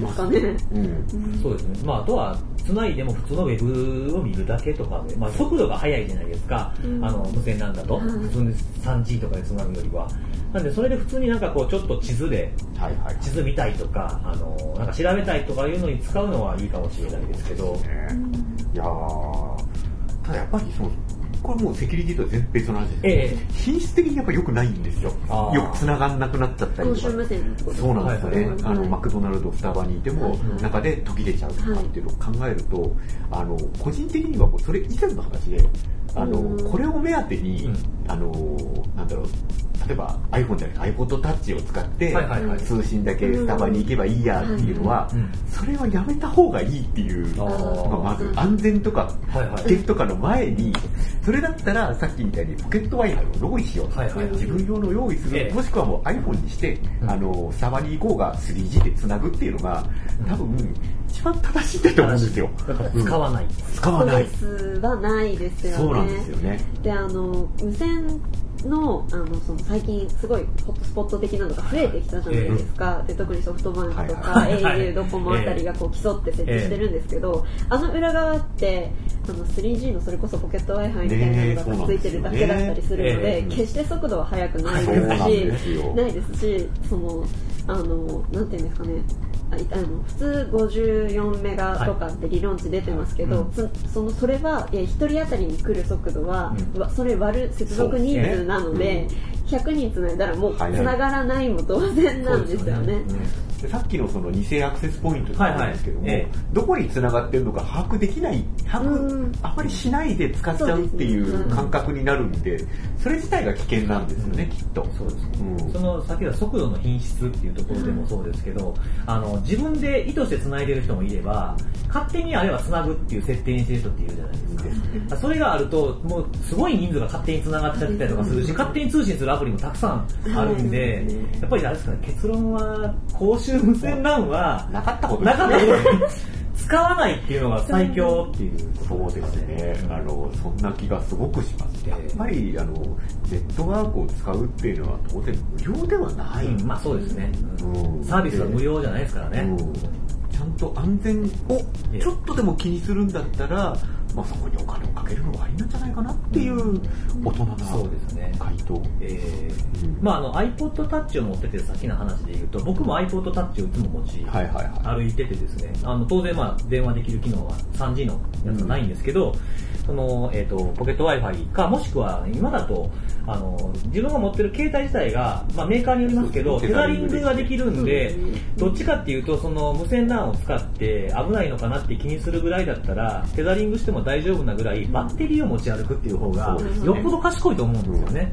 Speaker 1: ますね。
Speaker 2: うん、そうですね。まああとはつないでも普通のウェブを見るだけとかで、まあ、速度が速いじゃないですか、うん、あの無線なんだと、普通に 3G とかでつなぐよりは。なんでそれで普通になんかこうちょっと地図で、はいはい、地図見たいとかあのなんか調べたいとかいうのに使うのはいいかもしれないですけど、
Speaker 1: いやただやっぱりそのこれもうセキュリティとは全別の話です、
Speaker 2: ええ、
Speaker 1: 品質的にやっぱ良くないんですよ。よく繋がんなくなっちゃったりとか。そうなんですよね、あのマクドナルドスタバにいても、中で途切れちゃうとかっていうのを考えると、あの個人的にはもうそれ以前の話であのこれを目当てに、あのなんだろう例えば iPhone じゃなくて iPod Touch を使って、通信だけスタバに行けばいいやっていうのは、それはやめた方がいいっていう、まあ、まず安全とか危険とかの前にそれだったらさっきみたいにポケット Wi-Fi を用意しよう、自分用の用意する、もしくはもう iPhone にして、あのスタバに行こうが 3G でつなぐっていうのが多分一番正しいんだと思うんですよ。
Speaker 2: だから使わない。
Speaker 1: 使わない。
Speaker 3: ストレスはないですよね。
Speaker 1: そうなんですよね。
Speaker 3: で、あの、無線のあのその最近すごいホットスポット的なのが増えてきたじゃないですか、で特にソフトバンクとか au ドコモあたりがこう競って設置してるんですけど、あの裏側ってあの 3G のそれこそポケット w i f i みたいなのがついてるだけだったりするので、決して速度は速くないですしないですしそのあのなんていうんですかねあの普通54メガとかって理論値出てますけど、はい、そのそれは1人当たりに来る速度は、うん、それ割る接続人数なので、ねうん、100人つないだらもうつながらないも同然なんですよね。
Speaker 1: でさっきのその偽アクセスポイントなんですけども、はいはい。ええ、どこに繋がってるのか把握できない、把握あまりしないで使っちゃうっていう感覚になるんで、それ自体が危険なんですよね、きっと。
Speaker 2: そうです、うん、その先ほど速度の品質っていうところでもそうですけど、あの自分で意図して繋いでる人もいれば、勝手にあれは繋ぐっていう設定にしてる人っているじゃないですか。それがあると、もうすごい人数が勝手に繋がっちゃったりとかするし、勝手に通信するアプリもたくさんあるんで、やっぱりあれですかね、結論は公衆無線 LAN は
Speaker 1: なかったこと
Speaker 2: なかったこと使わないっていうのが最強っていう
Speaker 1: そうですね、あのそんな気がすごくします、やっぱりあのネットワークを使うっていうのは当然無料ではない、
Speaker 2: うん、まあそうですね、うん、サービスは無料じゃないですからね、うん、
Speaker 1: ちゃんと安全をちょっとでも気にするんだったら、まあ、そこにお金をかけるのがありなんじゃないかなっていう大人な回答、
Speaker 2: えーまあ、あの iPod Touch を持っててさっきの話で言うと僕も iPod Touch をいつも持ち歩いててですね、あの当然まあ電話できる機能は 3G のやつはないんですけど、その、えっ、ー、と、ポケット Wi-Fi か、もしくは今だと、あの、自分が持ってる携帯自体が、まあメーカーによりますけど、テザリングができるんで、どっちかっていうと、その無線 LAN を使って危ないのかなって気にするぐらいだったら、テザリングしても大丈夫なぐらい、バッテリーを持ち歩くっていう方が、よっぽど賢いと思うんですよね。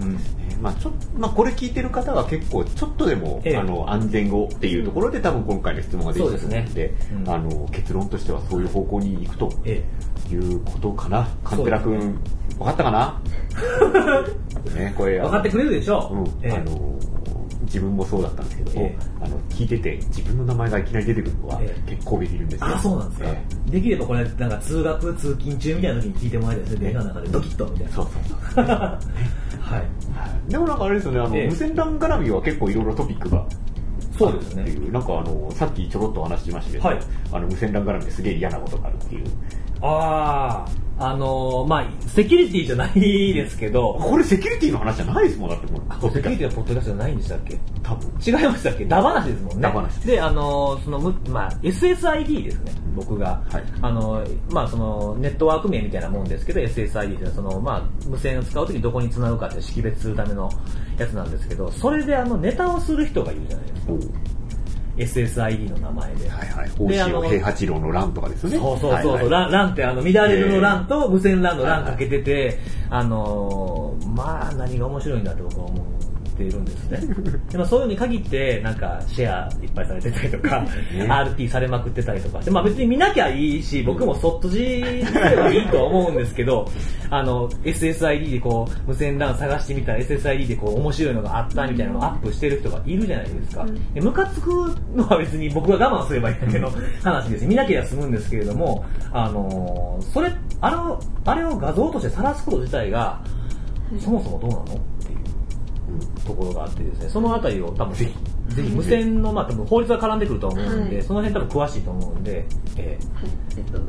Speaker 1: そうですね。まあちょまあこれ聞いてる方は結構ちょっとでも、ええ、あの安全をっていうところで多分今回の質問が出てくるので、でね。うん、あの結論としてはそういう方向に行くということかな。カンペラ君、分かったかな？
Speaker 2: ね、これ。分かってくれるでしょう。うん。
Speaker 1: え、あの自分もそうだったんですけど、えー、あの聞いてて自分の名前がいきなり出てくるのは結構ビビるんですよ、
Speaker 2: あそうなんですか、えー、できればこれなんか通学通勤中みたいな時に聞いてもらいたいですねの中でドキッとみたいな。
Speaker 1: そうそうそう はい。でもなんかあれですよねあの、えー、無線 LAN 絡みは結構いろいろトピックが
Speaker 2: そうですね。
Speaker 1: なんかあの、さっきちょろっと話しましたけど、はい、あの、無線 LAN 絡みですげえ嫌なことがあるっていう。
Speaker 2: ああ、あのー、まあ、セキュリティじゃないですけど。
Speaker 1: これセキュリティの話じゃないですもん、だって
Speaker 2: これ。セキュリティのポッドキャストじゃないんでしたっけ？
Speaker 1: 多分。
Speaker 2: 違いましたっけダ話ですもんね。
Speaker 1: ダ話
Speaker 2: で。あのー、その、まあ、SSID ですね、僕が。はい、あのー、まあ、その、ネットワーク名みたいなもんですけど、SSID ってその、まあ、無線を使うときどこに繋ぐかって識別するためのやつなんですけど、それであの、ネタをする人がいるじゃないですか。SSID の名前で。
Speaker 1: はいはい。大塩平八郎の欄とかですね。
Speaker 2: そうそうそう。はいはい、欄ってあの、乱れるの欄と無線欄の欄かけてて、あのー、まあ何が面白いんだって僕は思っているんですね。でもそういうのに限って、なんかシェアいっぱいされてたりとか、RT されまくってたりとか。でまあ別に見なきゃいいし、僕もそっとじすればいいと思うんですけど、あの、SSID でこう、無線 LAN 探してみたら SSID でこう、面白いのがあったみたいなのをアップしてる人がいるじゃないですか。でムカつくのは別に僕が我慢すればいいだけの話です。見なければ済むんですけれども、あのそれ、あれを、あれを画像として晒すこと自体が、そもそもどうなのっていうところがあってですね、そのあたりを多分ぜひ無線の、まあ多分法律が絡んでくると思うんで、はい、その辺多分詳しいと思うんで、
Speaker 3: えー、はい、えっと、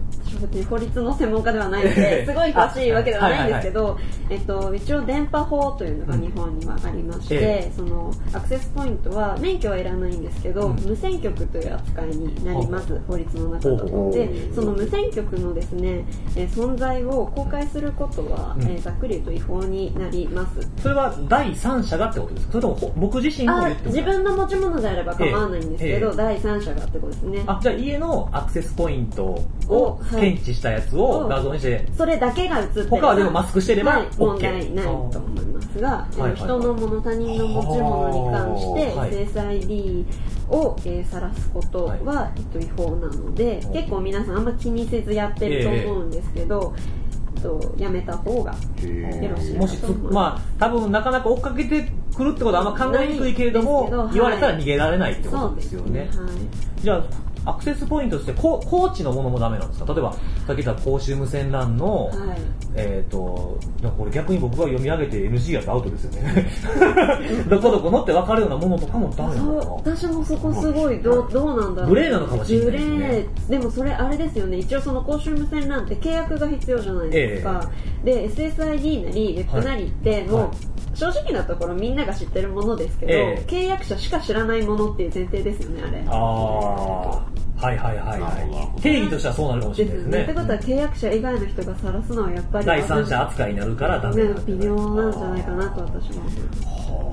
Speaker 3: 法律の専門家ではないので、すごい詳しいわけではないんですけど、えっと、一応電波法というのが日本にはありまして、えー、その、アクセスポイントは免許はいらないんですけど、うん、無線局という扱いになります、法律の中だと。で、その無線局のですね、えー、存在を公開することは、うん、えー、ざっくり言うと違法になります。
Speaker 2: それは第三者がってことですか？それとも僕自身
Speaker 3: が自分の持ち物であれば構わないんですけど、えー、第三者がってことですね。
Speaker 2: あ、じゃあ家のアクセスポイントを検知したやつを画像にして、はい、
Speaker 3: それだけが映ってる
Speaker 2: 他はでもマスクしてれば、はい、
Speaker 3: 問題ないと思いますが、はい人のもの他人の持ち物に関して、はい、SSID をさら、えー、すことは、はい、違法なので、結構皆さんあんま気にせずやってると思うんですけど、えーとやめた方がよろしいもし
Speaker 2: まあ多分なかなか追っかけてくるってことはあんま考えにくいけれども言われたら逃げられないってことですよね、はい、じゃあアクセスポイントとしてコーチのものもダメなんですか？例えばさっき言った公衆無線 LAN の、はい、えっ、ー、とこれ逆に僕が読み上げて NG やとアウトですよね。どこどこのって分かるようなものとかもダメなのか？
Speaker 3: 私もそこすごいどどうなんだろう。
Speaker 2: グレーなのかもしれない
Speaker 3: です、ね、グレー。でもそれあれですよね。一応その公衆無線 LAN って契約が必要じゃないですか、えー、で SSID なり WEP なりってもう、はい。正直なところみんなが知ってるものですけど、え契約者しか知らないものっていう前提ですよねあれ。
Speaker 2: ああはいはいはいはい。定義としてはそうなるかもしれないですね。
Speaker 3: ってことは契約者以外の人が晒すのはやっぱり
Speaker 2: 第三者扱いになるからダメ
Speaker 3: なん微妙なんじゃないかなと私は思います。は
Speaker 2: あ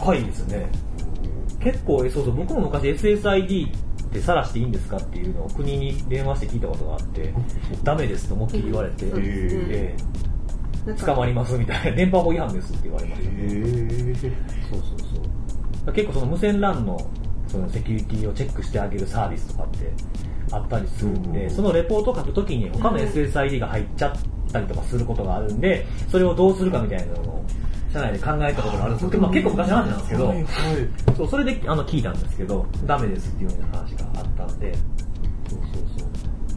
Speaker 2: 深いですね。結構そうそう僕も昔 SSID って晒していいんですかっていうのを国に電話して聞いたことがあって ダメですと思いっきり言われて、えー、捕まりますみたいな。電波法違反ですって言われました、ね、そうそうそう。結構その無線 LAN のそのセキュリティをチェックしてあげるサービスとかってあったりするんで、そのレポートを書くときに他の SSID が入っちゃったりとかすることがあるんで、それをどうするかみたいなのを社内で考えたことがあるんですけど、まあ、結構昔の話なんですけど、はいはい、そうそれであの聞いたんですけど、ダメですっていうような話があったんで、そうそうそう。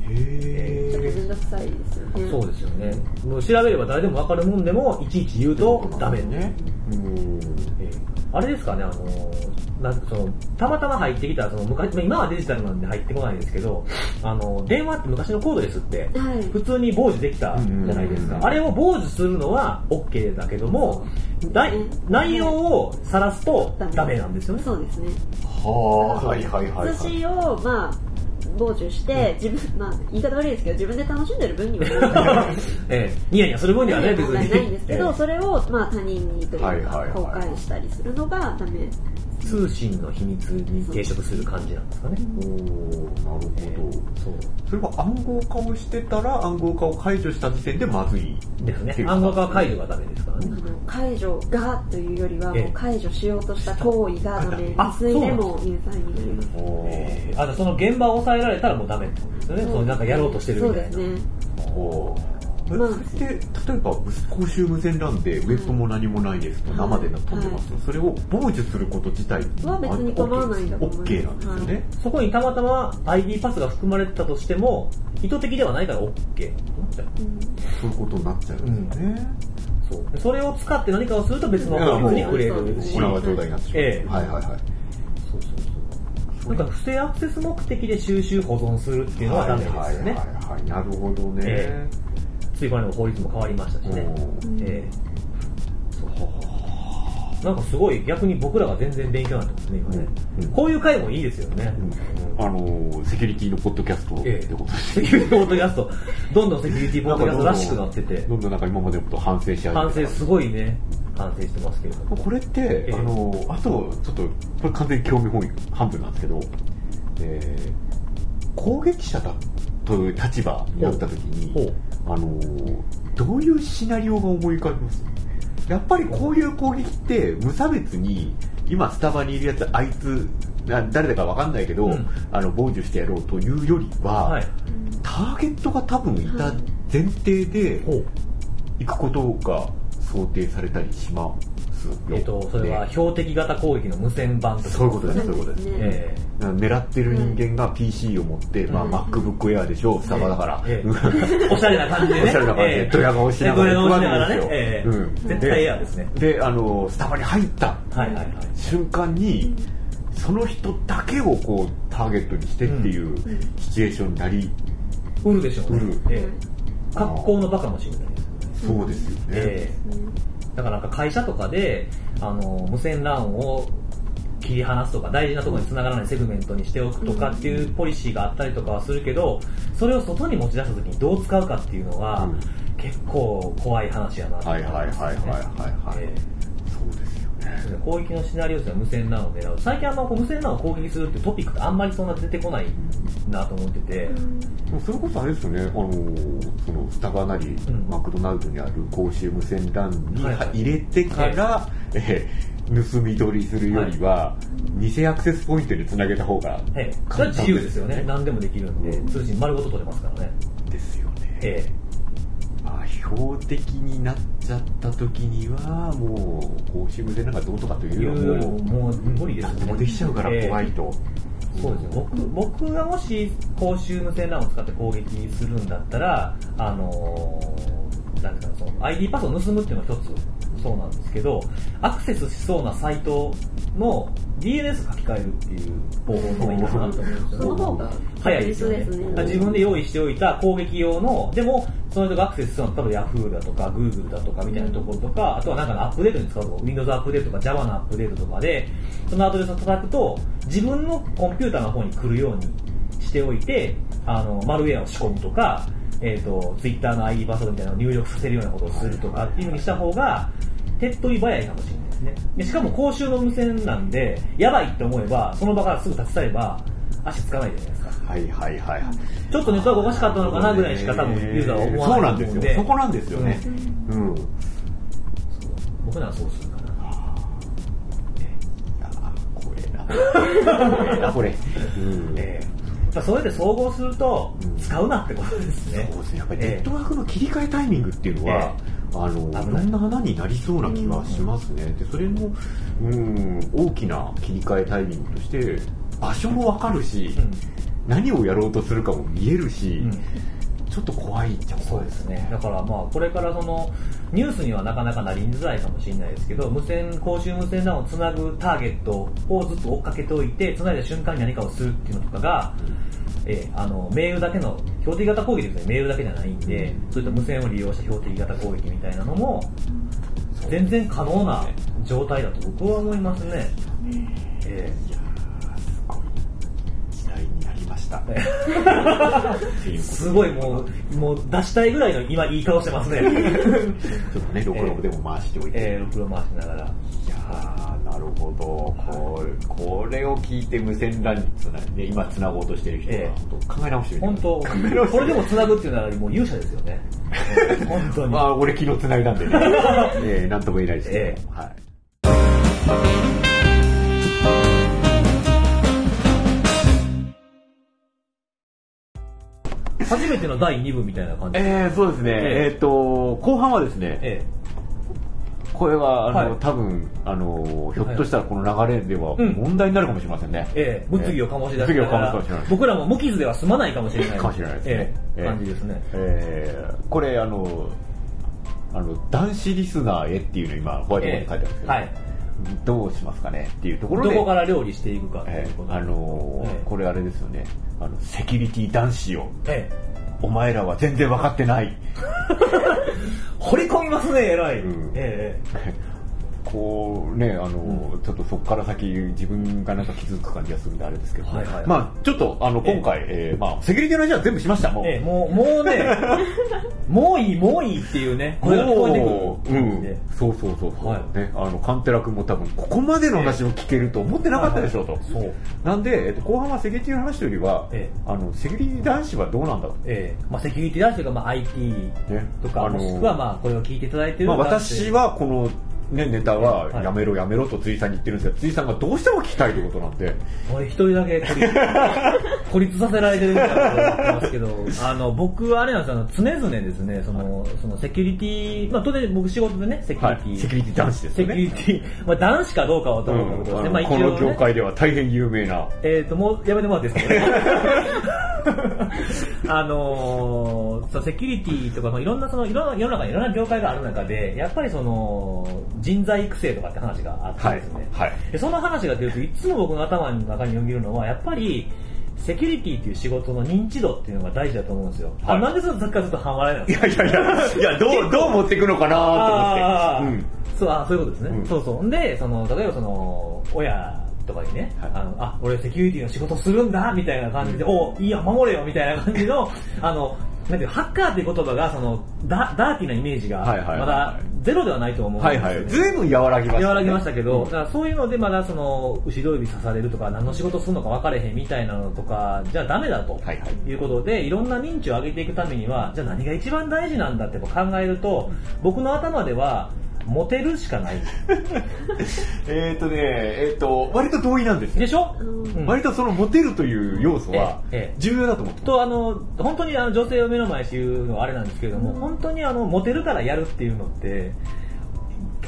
Speaker 3: へちょっと面倒くさいですよね。
Speaker 2: そうですよね。もう調べれば誰でも分かるもんでも、いちいち言うとダメね。うん、えー、あれですかね、あのなんそのたまたま入ってきたその昔今はデジタルなんで入ってこないですけど あの電話って昔のコードレスって、普通に傍受できたじゃないですか、あれを傍受するのは OK だけども内容を晒すとダメなんですよね。
Speaker 3: そうですね。
Speaker 1: はあはいはいはい、
Speaker 3: 通信をまあ傍受して、自分、まあ、言い方悪いですけど、自分で楽しんでる分に
Speaker 2: は、ええ、ニヤニヤする分にはね、別に。
Speaker 3: ないんですけど、それを、まあ、他人にというか、公開したりするのがダメ
Speaker 2: 通信の秘密に抵触する感じなんですかね。おなる
Speaker 1: ほど、えー、そうそれは暗号化をしてたら暗号化を解除した時点でまずい
Speaker 2: ですね。暗号化は解除がダメですからね。
Speaker 3: 解除がというよりは、もう解除しようとした行為がダメ。未遂でも有罪になります。
Speaker 2: えー、あその現場を抑えられたらもうダメってことですよね。そのなんかやろうとしてるみたいな。そうですね。
Speaker 1: まあ、で例えば公衆無線 LAN でウェブも何もないですと、はい、生で飛んでますと、はい、それを傍受すること自体
Speaker 3: は別に構わないんだと
Speaker 1: 思い OK なんですよね、はい、
Speaker 2: そこにたまたま ID パスが含まれてたとしても意図的ではないから OK
Speaker 1: そういうことになっちゃうんですよね、
Speaker 2: うん、そう。それを使って何かをすると別の法律に触れる。し
Speaker 1: 今は状態になってしまう、ええ、はいはいはい。そうそう
Speaker 2: そう。なんか不正アクセス目的で収集保存するっていうのはダメですよね。はいはい、
Speaker 1: はい、なるほどね。えー
Speaker 2: ついこの法律も変わりましたしね。えー、なんかすごい逆に僕らが全然勉強になってますね、今ね。うん、こういう回もいいですよね。
Speaker 1: うん、あのセキュリティのポッドキャストってことで
Speaker 2: す、えー、セキュリティポッドキャスト、どんどんセキュリティポッドキャストらしくなってて。
Speaker 1: どんどんなんか今までのこと反省し合い
Speaker 2: 反省すごいね。反省してますけれども。
Speaker 1: これって、えー、あの、あと、ちょっと、これ完全に興味本位半分なんですけど、えー、攻撃者だという立場になった時に、あのどういうシナリオが思い浮かびます？やっぱりこういう攻撃って無差別に今スタバにいるやつあいつ誰だか分かんないけど、うん、あの傍受してやろうというよりは、はい、ターゲットが多分いた前提で行くことが想定されたりしまです。よ。
Speaker 2: えっと、それは標的型攻撃の無線版とか、
Speaker 1: そういうことです、そういうことです。えー、狙ってる人間が PC を持って、まあ、MacBook Air でしょ、スタバだから。
Speaker 2: おしゃれな感じでね。
Speaker 1: おしゃれな感じで、ドヤ顔しながら
Speaker 2: 行くわけですよ。えー、絶対エアですね。
Speaker 1: で、あの、スタバに入った。瞬間に、その人だけをこうターゲットにしてっていうシチュエーションになり
Speaker 2: うるでしょうね。えー、格好のバカもしれない
Speaker 1: そうですよね。え
Speaker 2: ー、だからなんか会社とかで、あの、無線 LAN を切り離すとか大事なところに繋がらないセグメントにしておくとかっていうポリシーがあったりとかはするけどそれを外に持ち出した時にどう使うかっていうのは、結構怖い話やな
Speaker 1: はいはいはいはいはいはい、えー
Speaker 2: 攻撃のシナリオですね無線 LAN を狙う。最近あんま無線 LAN を攻撃するってトピックってあんまりそんな出てこないなと思ってて、
Speaker 1: それこそあれですよね。あのそのスタバなり、うん、マクドナルドにある公衆無線 LAN に入れてから、はい、えー、盗み取りするよりは、偽アクセスポイントにつなげた方が
Speaker 2: 簡単自由ですよね。何でもできるんで通信丸ごと取れますからね。
Speaker 1: ですよね、ええ標的になっちゃった時にはもう公衆無線なんかどうとかという
Speaker 2: よりももう無理です
Speaker 1: ね。もできちゃうから怖いと、
Speaker 2: えー、そうですね。僕僕がもし公衆無線 LAN を使って攻撃するんだったらあのー、なんていうかその ID パスを盗むっていうのは一つそうなんですけどアクセスしそうなサイトの DNS 書き換えるっていう方法の方がいいかなと思うんですよ。
Speaker 3: その方が
Speaker 2: 早いですよね、ね、自分で用意しておいた攻撃用のでもその人がアクセスするのは多分 Yahoo だとか Google だとかみたいなところとか、あとはなんかのアップデートに使うと Windows アップデートとか Java のアップデートとかでそのアドレスを叩くと自分のコンピューターの方に来るようにしておいてあのマルウェアを仕込むとかえーと、Twitter の ID パスワードみたいなのを入力させるようなことをするとかっていうふうにした方が手っ取り早いかもしれないですね。でしかも公衆の無線なんでやばいって思えばその場からすぐ立ち去れば足つかないじゃないですか。
Speaker 1: はいはいはい
Speaker 2: ちょっとネットワークおかしかったのかなぐらいしか多分ユーザーは思わない
Speaker 1: そうなんですよ。そこなんですよね。うん、
Speaker 2: 僕ならそうするかな
Speaker 1: 怖えな。怖えなこれ、
Speaker 2: うん えー、それで総合すると使うなってことですね、
Speaker 1: そうですね。やっぱりネットワークの切り替えタイミングっていうのは、えーあのい。ろんな花になりそうな気がしますね、でそれのうん大きな切り替えタイミングとして場所も分かるし、うん、何をやろうとするかも見えるし、うん、ちょっと怖いっちゃ
Speaker 2: 怖い。ですね。だからまあこれからそのニュースにはなかなかなりづらいかもしれないですけど無線公衆無線 LAN をつなぐターゲットをずっと追っかけておいてつないだ瞬間に何かをするっていうのとかが、えー、あのメールだけの標的型攻撃ですね。メールだけじゃないんで、そういった無線を利用した標的型攻撃みたいなのも全然可能な状態だと僕は思いますね。えーすごいもう、もう出したいぐらいの今いい顔してますね。ちょ
Speaker 1: っとね、ロクロクでも回しておいて。
Speaker 2: えー、ロクロ回しながら。い
Speaker 1: やなるほど。これこれを聞いて無線 LAN につなね、今つなごうとしてる人は、本当考え直してみて。
Speaker 2: 本当、これでもつなぐっていうならもう勇者ですよね。本当に。
Speaker 1: まあ、俺昨日つないだんでね。えー、なんとも言えないですけど、えー、はい。
Speaker 2: 初めての第2部みたいな感じ。
Speaker 1: えー、そうですね。えー、っと、後半はですね、えー、これは、あの、はい、多分、あの、ひょっとしたらこの流れでは問題になるかもしれませんね。
Speaker 2: ええ。ー、物議を醸し出して僕らも無傷では済まないかもしれない。
Speaker 1: かもしれないですね。
Speaker 2: えー、感じですね。
Speaker 1: えー、これ、あの、あの、男子リスナーへっていうの今、ホワイトボードに書いてあるんですけど、はい。どうしますかねっていうところ
Speaker 2: で。どこから料理していくか
Speaker 1: えー、あのーえー、これあれですよね。あのセキュリティ男子を、えー、お前らは全然分かってない。
Speaker 2: 掘り込みますね偉い、うん、え
Speaker 1: えこうねあの、うん、ちょっとそこから先自分がなんか気づく感じがするんであれですけど、はいはいはい、まあちょっとあの今回、えー、えー、まあセキュリティの話は全部しました。もう、
Speaker 2: えー、もうもうね もういいもういいっていうね声が聞こえてくる、うん、
Speaker 1: そうそうそうそう、はい、ねあのカンテラ君も多分ここまでの話を聞けると思ってなかったでしょうと、はいはい、そう。なんで、えーと、後半はセキュリティの話というよりは、えー、あのセキュリティ男子はどうなんだろう、
Speaker 2: え。ーまあ、セキュリティ男子というか、まあ、IT とか、ね、もしくはまあこれを聞いていただいてる、まあ、
Speaker 1: 私はこのね、ネタはやめろやめろと辻さんに言ってるんですけど、辻さんがどうしても聞きたいということなんで。
Speaker 2: 俺一人だけ孤立 させられてるみたいなこと思ってますけど、あの、僕はあれなんですよ、常々ですね、その、はい、そのセキュリティ、まあ当然僕仕事でね、セキュリティ。はい、
Speaker 1: セキュリティ男子ですね。
Speaker 2: セキュリティ、まあ男子かどうかはと思うことですね。うん、まあ
Speaker 1: この業界では大変有名な。
Speaker 2: えっ、ー、と、もうやめてもらっていいですか、ね、あのー、セキュリティとか、まあ、いろんなその、いろんな、世の中にいろんな業界がある中で、やっぱりその、人材育成とかって話があってですね。はい。はい、でその話が出ると、いつも僕の頭の中によぎるのは、やっぱり、セキュリティっていう仕事の認知度っていうのが大事だと思うんですよ。はい、あなんでそのさっきからずっと半笑いなんですか？
Speaker 1: いやいやいや、いやどう、どう持っていくのかなと思って。
Speaker 2: うん、そう、あそういうことですね。うん、そうそう。で、その、例えばその、親とかにね、はい、あの、あ、俺セキュリティの仕事するんだみたいな感じで、うん、おいいや、守れよみたいな感じの、あの、なんていうハッカーっていう言葉が、その、ダダーティーなイメージが、まだゼロではないと思うんですよ、ね。はいはい。
Speaker 1: ずいぶん和らぎました、ね、
Speaker 2: 和らぎましたけど、だからそういうのでまだその、後ろ指刺されるとか、何の仕事するのか分かれへんみたいなのとか、じゃあダメだと、はいはい、いうことで、いろんな認知を上げていくためには、じゃあ何が一番大事なんだって考えると、僕の頭では、モテるしかない。
Speaker 1: えっとね、えっ、ー、と、割と同意なんです
Speaker 2: でしょ、
Speaker 1: うん、割とそのモテるという要素は重要だと思って
Speaker 2: と、あの、本当にあの女性を目の前に言うのはあれなんですけれども、うん、本当にあの、モテるからやるっていうのって、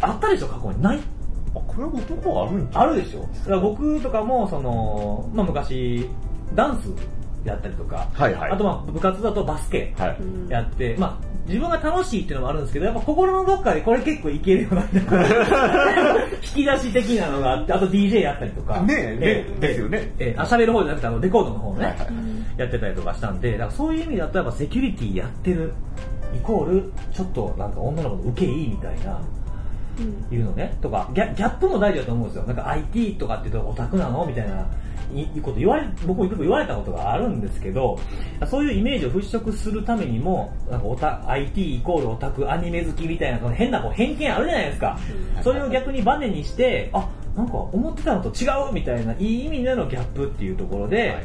Speaker 2: あったでしょ、過去に。ない。
Speaker 1: あ、これは男はあるん
Speaker 2: あるでしょ？だから僕とかも、その、まあ昔、ダンスやったりとか、はいはい、あとまあ部活だとバスケやって、はい、まあ自分が楽しいっていうのもあるんですけど、やっぱ心のどっかでこれ結構いけるような 引き出し的なのがあって、あと DJ やったりとか。
Speaker 1: ねえ、えですよね。
Speaker 2: えー、あ、喋る方じゃなくてあのレコードの方ね、はいはい、やってたりとかしたんで、だからそういう意味だとやっぱセキュリティやってる、イコール、ちょっとなんか女の子の受けいいみたいな、いうのね、とかギャ、ギャップも大事だと思うんですよ。なんか IT とかって言うとオタクなの？みたいな。いいこと言われ、僕もよく言われたことがあるんですけど、そういうイメージを払拭するためにも、なんかオタ IT イコールオタク、アニメ好きみたいな、その変なこう偏見あるじゃないですか。それを逆にバネにして、あ、なんか思ってたのと違うみたいな、いい意味でのギャップっていうところで、はい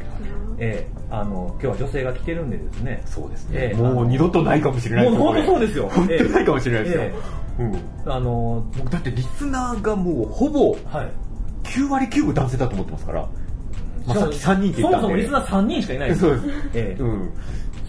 Speaker 2: えー、あの今日は女性が来てるんでですね。
Speaker 1: そうですね、えー、もう二度とないかもしれない。
Speaker 2: もう本当そうですよ。
Speaker 1: 本当にないかもしれないですよ、えー、うん、あの僕だってリスナーがもうほぼ9割9分男性だと思ってますから、まあ、さっき3人って言ったんで。そも
Speaker 2: そもリスナー3人しかいないです
Speaker 1: そうです、えー、うん。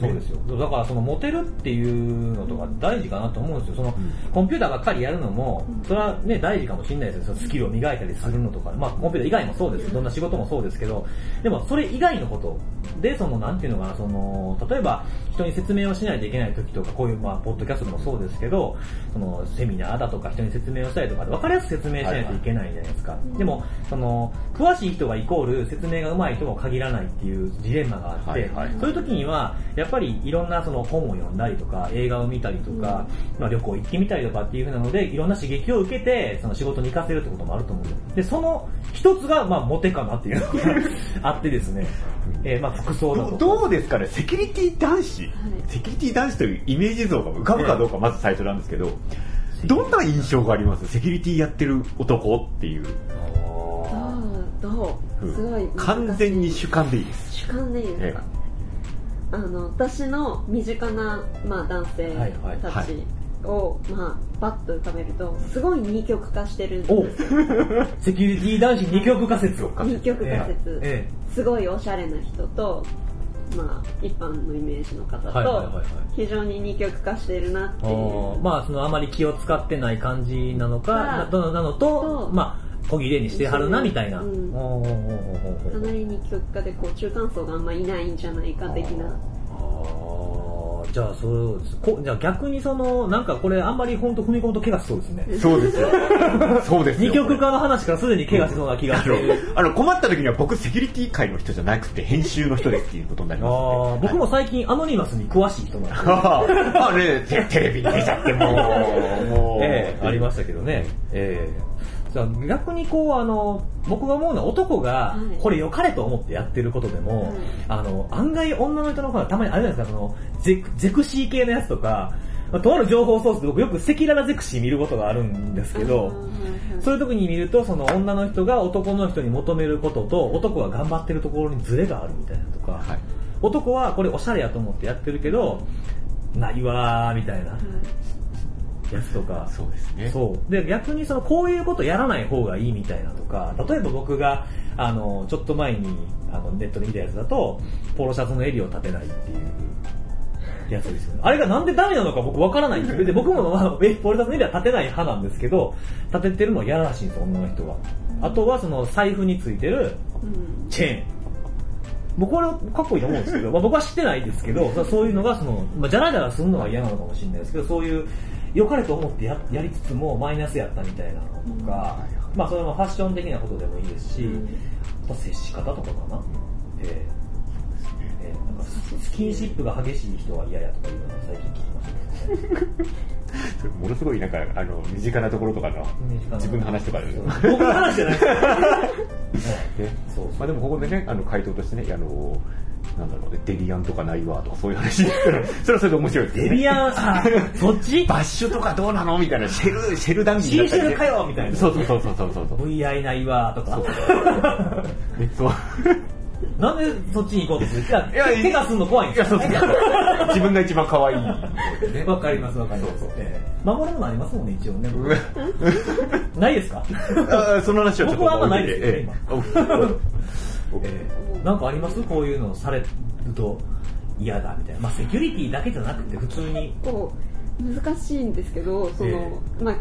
Speaker 2: そうですよ。だからそのモテるっていうのとか大事かなと思うんですよ。その、コンピューターばっかりやるのも、それはね、大事かもしれないですよ。スキルを磨いたりするのとか。まあ、コンピューター以外もそうです。どんな仕事もそうですけど、でもそれ以外のことで、その、なんていうのかな、その、例えば、人に説明をしないといけない時とか、こういう、まあ、ポッドキャストでもそうですけど、その、セミナーだとか人に説明をしたりとか、分かりやすく説明しないといけないじゃないですか。でも、その、詳しい人がイコール説明が上手いとも限らないっていうジレンマがあって、そういう時には、やっぱりいろんなその本を読んだりとか、映画を見たりとか、まあ、旅行行ってみたりとかっていうふうなので、いろんな刺激を受けて、その仕事に活かせるってこともあると思う。で、その一つが、まあ、モテかなっていうのがあってですね、えー、まあ、服装だと
Speaker 1: どうですかね、セキュリティ男子、はい、セキュリティ男子というイメージ像が浮かぶかどうか、まず最初なんですけど、どんな印象があります？セキュリティやってる男っていう。
Speaker 3: どう？すごい
Speaker 1: 完全に主観でいいです。
Speaker 3: 主観でいいですか、あの私の身近な、まあ、男性たちを、まあ、バッと浮かべるとすごい二極化してるんです。
Speaker 2: セキュリティ男子二極化説を。
Speaker 3: 二極化説、ええ、すごいおしゃれな人とまあ、一般のイメージの方と非常に二極化しているなっていう。
Speaker 2: まあそのあまり気を使ってない感じなのかなのとまあ小切れにしてはるなみたいな、う。ん、
Speaker 3: かなり二極化でこう中間層があんまいないんじゃないか的な
Speaker 2: じゃあそうです。こじゃあ逆にそのなんかこれあんまり本当踏み込むと怪我しそうですね。
Speaker 1: そうですよ。そうです
Speaker 2: 二極化の話からすでに怪我しそうな気がして
Speaker 1: あの困った時には僕セキュリティ界の人じゃなくて編集の人ですっていうことになります、ね、あ
Speaker 2: 僕も最近アノニマスに詳しい人なんで。
Speaker 1: ああねテレビで見ちゃってもう
Speaker 2: もう、ええー、ありましたけどね。ええ。ー逆にこうあの僕が思うのは男がこれ良かれと思ってやってることでも、はい、あの案外女の人の方がたまにあれじゃないですかそのゼゼクシー系のやつとかとある情報ソースで僕よく赤裸々ゼクシー見ることがあるんですけど、そういう時に見るとその女の人が男の人に求めることと男が頑張ってるところにズレがあるみたいなとか、はい、男はこれおしゃれやと思ってやってるけどないわーみたいな、やつとか。
Speaker 1: そうですね。
Speaker 2: そう。で、逆にその、こういうことやらない方がいいみたいなとか、例えば僕が、あの、ちょっと前にあのネットで見たやつだと、ポロシャツの襟を立てないっていうやつですよね。あれがなんでダメなのか僕わからないんですよ。で、僕も、まあ、え、ポロシャツの襟は立てない派なんですけど、立ててるのは嫌らしいんですよ、女の人は。あとはその財布についてるチェーン。僕はかっこいいと思うんですけど、まあ、僕は知ってないですけど、そういうのがその、まあ、じゃらじゃらするのは嫌なのかもしれないですけど、そういう、良かれと思ってややりつつもマイナスやったみたいなのとか、まあそれもファッション的なことでもいいですし、あと接し方とかかな。えーえー、なんかスキンシップが激しい人は嫌やとかいうのは最近聞きましたね。
Speaker 1: ものすごいなんかあの身近なところとかの自分の話とかで
Speaker 2: 僕の話じゃない。
Speaker 1: そうまあでもここでねあの回答としてねあのなんだろうね、デビアンとかないわとかそういう話。ですから、それはそれで面白いです、
Speaker 2: ね、デビアン、あ、そっち？
Speaker 1: バッシュとかどうなのみたいな、シェル、シェル談義
Speaker 2: シーシェルかよみたいな。
Speaker 1: そうそうそうそうそうそう。
Speaker 2: VI ないわとか。
Speaker 1: そう。
Speaker 2: なんでそっちに行こうとする？いや、いや怪我すんの怖いんです
Speaker 1: よ。自分が一番可愛い。
Speaker 2: わかります、わかります。守るもありますもんね、一応ね。ないですか
Speaker 1: その話はちょっと。
Speaker 2: 僕はあんまないですよ、今。えー、なんかあります？こういうのされると嫌だみたいな。まあ、セキュリティだけじゃなくて、普通に。
Speaker 3: 難しいんですけど、その、えー、まあ、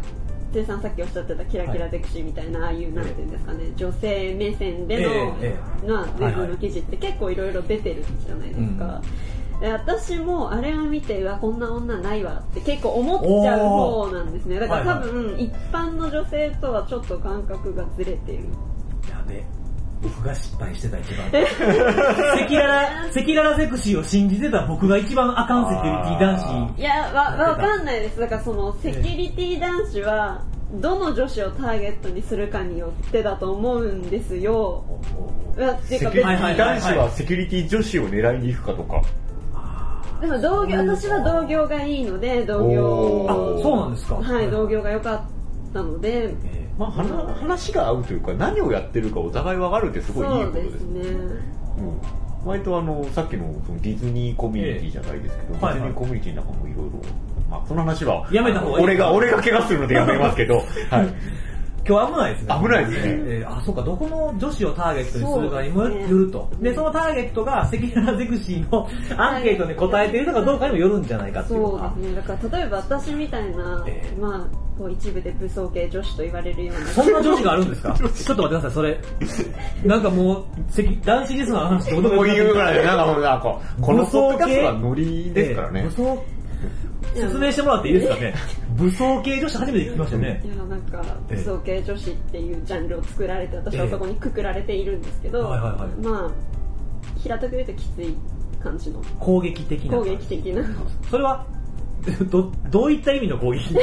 Speaker 3: J さんさっきおっしゃってたキラキラゼクシーみたいな、ああいうなんていうんですかね女性目線での、えー、まあ、ウェブの記事って結構いろいろ出てるじゃないですか。私もあれを見てうわこんな女ないわって結構思っちゃう方なんですね。だから多分、一般の女性とはちょっと感覚がずれてる。
Speaker 2: やべ僕が失敗してた一番。赤裸々、赤裸々ゼクシーを信じてた僕が一番あかんセキュリティ男
Speaker 3: 子。いや、わ、わかんないです。だからその、セキュリティ男子は、どの女子をターゲットにするかによってだと思うんですよ。
Speaker 1: セキュリティ男子はセキュリティ女子を狙いに行くかとか。
Speaker 3: でも同業、私は同業がいいので、同業。
Speaker 2: あ、そうなんですか
Speaker 3: はい、同業が良かったので、
Speaker 1: まあ、話が合うというか何をやってるかお互い分かるってすごいいいことですね。うん割とあのさっきのそのディズニーコミュニティじゃないですけど、えー、ディズニーコミュニティの中もいろいろ、まあ、その話は
Speaker 2: やめた方がいい
Speaker 1: 俺が俺が怪我するのでやめますけど、はい、
Speaker 2: 今日危ないですね。
Speaker 1: 危ないですね。
Speaker 2: えー、あ、そうか、どこの女子をターゲットにするかにもよると。で、そのターゲットが赤裸々ゼクシーのアンケートに答えているのかどうかにもよるんじゃないかっていう
Speaker 3: そうですね。だから例えば私みたいな、えー、まあ、こう一部で武装系女子と言われるような。
Speaker 2: そんな女子があるんですか？ちょっと待ってください、それ。なんかもう、男子リスナーの話
Speaker 1: どこで。も言うぐらいで、なんかもう、なんか、このポッドキャストはノリですからね。
Speaker 2: 武装説明してもらっていいですかね？武装系女子初めて聞きましたね。
Speaker 3: いやなんか武装系女子っていうジャンルを作られて私はそこにくくられているんですけど、はいはいはい、まあ平たく言うときつい感じの。
Speaker 2: 攻撃的な
Speaker 3: 攻撃的な。
Speaker 2: それは どどういった意味の攻撃？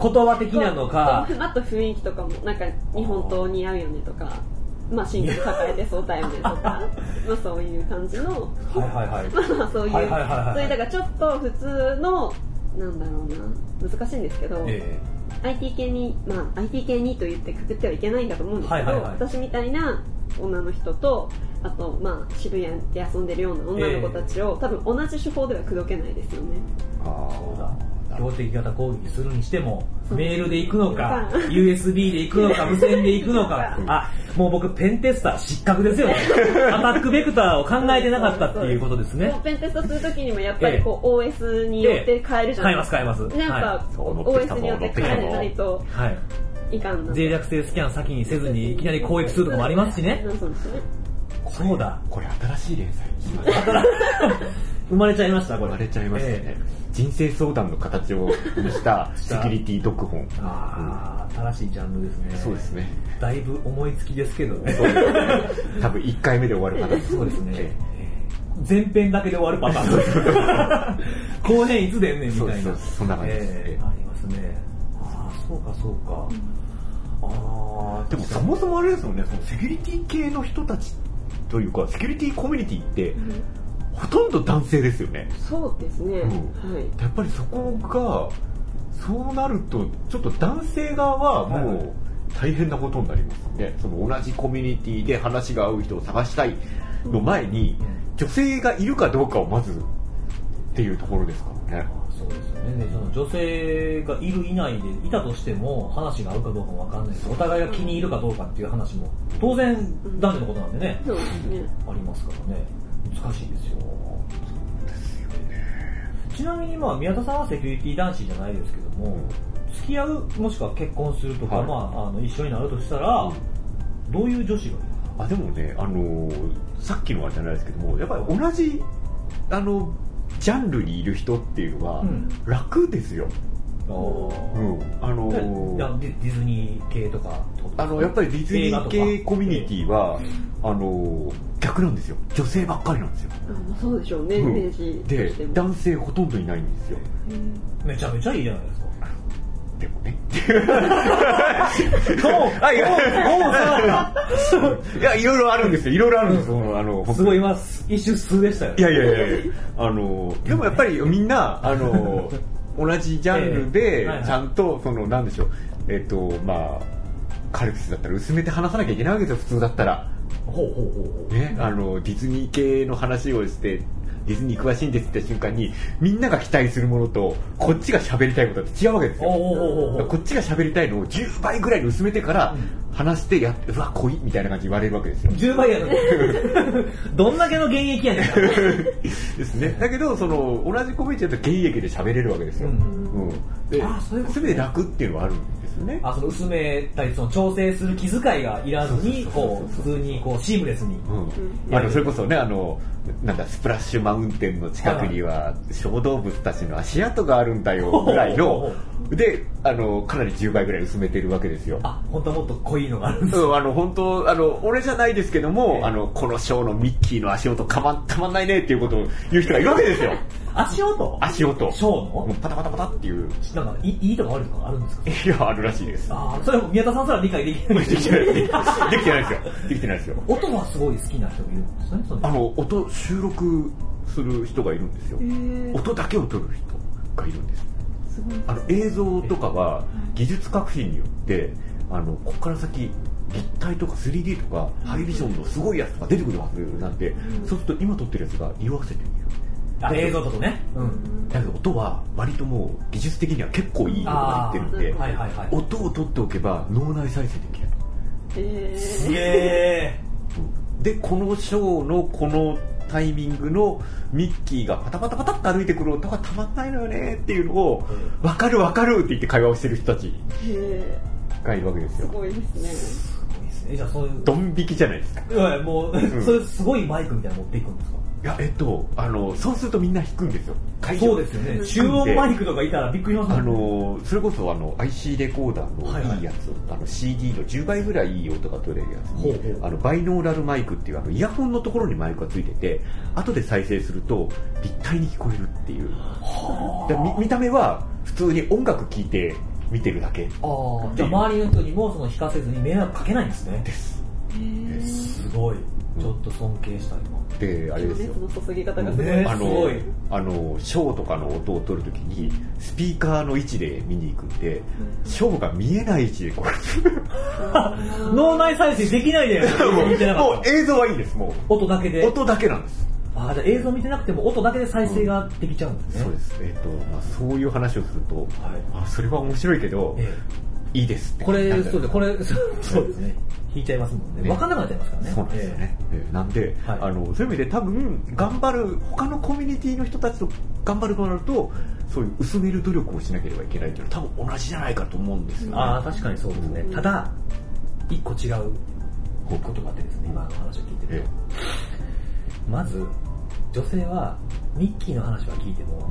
Speaker 2: 言葉的なのか。
Speaker 3: あと雰囲気とかもなんか日本刀似合うよねとかまあ、シングル抱えてそうタイムとか まあそういう感じの、はい
Speaker 2: はいはい、
Speaker 3: まあそういう、はいはいはいはい、そういうだからちょっと普通のなんだろうな難しいんですけど、えー、IT 系にまあ IT 系にと言ってくくってはいけないんだと思うんですけど、はいはいはい、私みたいな女の人とあとまあ渋谷で遊んでるような女の子たちを、えー、多分同じ手法では口説けないですよね。
Speaker 2: ああそうだ標的型攻撃するにしても、メールで行くのか、USB で行くのか、無線で行くのか、あ、もう僕ペンテスター失格ですよね。アタックベクターを考えてなかったっていうことですね。
Speaker 3: ペンテストするときにもやっぱりこう OS によって変えるじゃないですか。
Speaker 2: 変えます変えます。
Speaker 3: なんか OS によって変えないと。はい。いかん
Speaker 2: 脆弱性スキャン先にせずにいきなり攻撃するとかもありますしね。そうですね。そうだ。
Speaker 1: これ新しい連載。
Speaker 2: 生まれちゃいました、これ。
Speaker 1: 生まれちゃいましたね。人生相談の形をしたセキュリティ読本。
Speaker 2: ああ、新しいジャンルですね。
Speaker 1: そうですね。
Speaker 2: だいぶ思いつきですけどね。
Speaker 1: 多分1回目で終わるパターン。
Speaker 2: そうですね。前編だけで終わるパターン。後編いつ出んねんみたいな。
Speaker 1: そんな感じです、
Speaker 2: えー、ありますね。ああ、そうかそうか。
Speaker 1: ああ、でもそもそもあれですよね、そのセキュリティ系の人たちというか、セキュリティコミュニティって、ほとんど男性ですよね。
Speaker 3: そうですね。うん、
Speaker 1: はい。やっぱりそこが、そうなると、ちょっと男性側はもう大変なことになりますね。その同じコミュニティで話が合う人を探したいの前に、女性がいるかどうかをまずっていうところですからね。
Speaker 2: そうですね。その女性性がいるいないでいたとしても話が合うかどうかもわかんないですお互いが気に入るかどうかっていう話も当然男女のことなんでね,、
Speaker 3: そうですね
Speaker 2: ありますからね難しいですよ。ちなみにまあ宮田さんはセキュリティ男子じゃないですけども、付き合うもしくは結婚するとか、
Speaker 1: はい。
Speaker 2: まあ、あの一緒になるとしたら、どういう女子がいい
Speaker 1: あでもねあのさっきのはじゃないですけどもやっぱり同じあのジャンルにいる人っていうのは
Speaker 2: うん。
Speaker 1: 楽ですよ、
Speaker 2: あ
Speaker 1: うん。あの
Speaker 2: いやディディズニー系とか
Speaker 1: あのやっぱりディズニー系コミュニティは、あの逆なんですよ。女性ばっかりなんですよ、
Speaker 3: そうでしょうね、
Speaker 1: うん。
Speaker 3: イメージと
Speaker 1: で男性ほとんどいないんですよ。
Speaker 2: めちゃめちゃいいじゃないですか。
Speaker 1: でもね。
Speaker 2: そう。
Speaker 1: あいや
Speaker 2: そう。
Speaker 1: いやいろいろあるんですよ。いろいろあるんですよ、あの
Speaker 2: すごい今一瞬数でしたよ
Speaker 1: いやいやいやいや。あのでもやっぱりみんなあの 同じジャンル
Speaker 2: ええ。
Speaker 1: でちゃんとそのなんでしょう。えっ、とまあカルピスだったら薄めて話さなきゃいけないわけですよ普通だったら。
Speaker 2: ほうほうほうほう。
Speaker 1: ねあのディズニー系の話をしてディズニー詳しいんですって瞬間にみんなが期待するものとこっちが喋りたいことって違うわけですよ。こっちが喋りたいのを10倍ぐらいに薄めてから話してやってうわ濃いみたいな感じで言われるわけですよ。
Speaker 2: 10倍やのに。どんだけの現役やねん。
Speaker 1: ですね。だけど、その、同じコミュニティだと現役で喋れるわけですよ。
Speaker 2: う
Speaker 1: うん
Speaker 2: ういうことね。
Speaker 1: 全て楽っていうのはあるんですよね。
Speaker 2: あその薄めたりその調整する気遣いがいらずにこう普通にこうシームレスに
Speaker 1: うん。あの、それこそね、あの、なんだ、スプラッシュマウンテンの近くには、小動物たちの足跡があるんだよ、ぐらいの、で、あの、かなり10倍ぐらい薄めてるわけですよ。
Speaker 2: あ本当はもっと濃いのがあるんです
Speaker 1: うん、あの、本当あの、俺じゃないですけども、
Speaker 2: ええ
Speaker 1: あの、このショーのミッキーの足音かま、たまんないねっていうことを言う人がいるわけですよ。
Speaker 2: 足音？
Speaker 1: 足音。
Speaker 2: ショーの？
Speaker 1: パタパタパタっていう。
Speaker 2: なんかいいいとか悪いとかあるんですか？
Speaker 1: いや、あるらしいです。
Speaker 2: ああそれも宮田さんすら理解できない
Speaker 1: できてないできてないですよ。できてないですよ。
Speaker 2: 音はすごい好きな人がいるんですね
Speaker 1: あの、音、収録する人がいるんですよ
Speaker 3: へ。ー
Speaker 1: 音だけを撮る人がいるんです。あの、映像とかは技術革新によって、あの、ここから先、立体とか 3D とかハイビジョンのすごいやつが出てくるはずなんで、そうすると今撮ってるやつが色あせてみる。
Speaker 2: あ映像だとね。うん。
Speaker 1: だけど音は割ともう技術的には結構いい音が入ってるんで、
Speaker 2: はいはいはい。
Speaker 1: 音を取っておけば脳内再生できる。
Speaker 3: へー。
Speaker 2: すげえ
Speaker 1: でこのショーのこのタイミングのミッキーがパタパタパタって歩いてくる音がたまんないのよねっていうのを「分かる分かる」って言って会話をしてる人たち
Speaker 3: へ
Speaker 1: がいるわけですよ。
Speaker 3: ごいですね。
Speaker 2: すごいですね。えじゃあそういう
Speaker 1: ドン引きじゃないですか。
Speaker 2: いやいやもう、
Speaker 1: ん。
Speaker 2: それすごいマイクみたいなの持っていくんですか？
Speaker 1: いやえっとあのそうするとみんな弾くんですよ。
Speaker 2: そうですよね。中音マイクとかいたらびっくりしますね
Speaker 1: のそれこそあの IC レコーダーのいい。やつ、あの CD の10倍ぐらいいい音が取れるやつにあのバイノーラルマイクっていうあのイヤホンのところにマイクがついてて後で再生すると立体に聞こえるっていう。で見見た目は普通に音楽聴いて見てるだけ。
Speaker 2: ああじゃあ周りの人にもその引かせずに迷惑かけないんですね。
Speaker 1: です。
Speaker 2: すごいちょっと尊敬した今
Speaker 1: であれですよ。
Speaker 3: 熱の注ぎ方がすごい、
Speaker 2: ね
Speaker 1: あ
Speaker 2: すごい。
Speaker 1: のあのショーとかの音を取るときにスピーカーの位置で見に行くんでショーが見えない位置でこう
Speaker 2: 脳内再生できないで。
Speaker 1: もう映像はいいですも
Speaker 2: た音だけ
Speaker 1: う
Speaker 2: で。
Speaker 1: 音だけなんです。
Speaker 2: ああじゃあ映像見てなくても音だけで再生ができちゃうんですね、
Speaker 1: そうです、えっとまあ、そういう話をすると、あそれは面白いけど、
Speaker 2: え
Speaker 1: いいです
Speaker 2: これそうですこれそうですね。引いちゃいますもんね。
Speaker 1: ね。
Speaker 2: 分かんなくなっちゃいますからね。
Speaker 1: そうなんですよね、ええ。なんで、
Speaker 2: はい。
Speaker 1: あのそういう意味で多分頑張る他のコミュニティの人たちと頑張るとなるとそういう薄める努力をしなければいけないっていうのは多分同じじゃないかと思うんですよ、ね、
Speaker 2: ああ確かにそうですね、ただ一個違うことがあってですね今の話を聞いてる
Speaker 1: え
Speaker 2: と、まず女性はミッキーの話は聞いても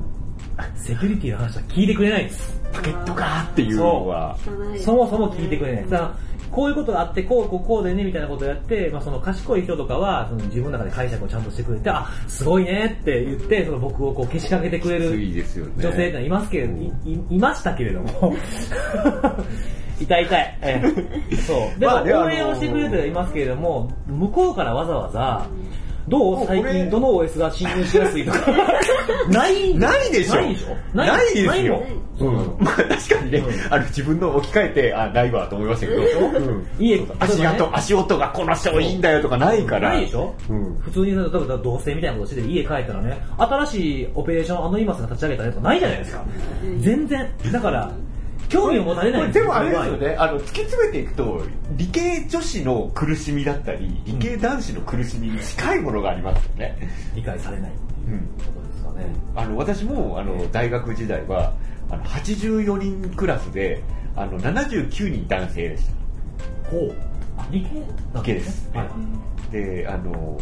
Speaker 2: セキュリティの話は聞いてくれないです。
Speaker 1: パケットかっていうのは
Speaker 3: 汚い
Speaker 2: そもそも聞いてくれない。ですこういうことがあってこうこうこうでねみたいなことをやって、まあ、その賢い人とかはその自分の中で解釈をちゃんとしてくれてあすごいねって言ってその僕をこうけしかけてくれる
Speaker 1: きついですよね。
Speaker 2: 女性ってのはいますけれど、いいいましたけれども。痛い痛い、ええ。そうでも応援をしてくれる人はいますけれども向こうからわざわざどう最近どの OS が侵入しやすいとか。ない
Speaker 1: ないでしょ
Speaker 2: ないでしょ
Speaker 1: ないですよ。うん。まあ確かにね、あの自分の置き換えて、あ、ないわと思いましたけど、うん
Speaker 2: 家、
Speaker 1: 足跡、足音がこの人いいんだよとかないから。
Speaker 2: ないでしょ
Speaker 1: うん。
Speaker 2: 普通に、例えば同棲みたいなことしてて家帰ったらね、新しいオペレーションアノニマスが立ち上げたやつないじゃないですか。全然。だから、興味を持たれないん
Speaker 1: でもあれですよね、あの突き詰めていくと、理系女子の苦しみだったり、理系男子の苦しみに近いものがありますよね。
Speaker 2: 理解されないっていうことですかね。
Speaker 1: あの私もあの大学時代はあの84人クラスであの79人男性でした。
Speaker 2: ほう。あ、理系
Speaker 1: 理系です
Speaker 2: はいはい。
Speaker 1: であの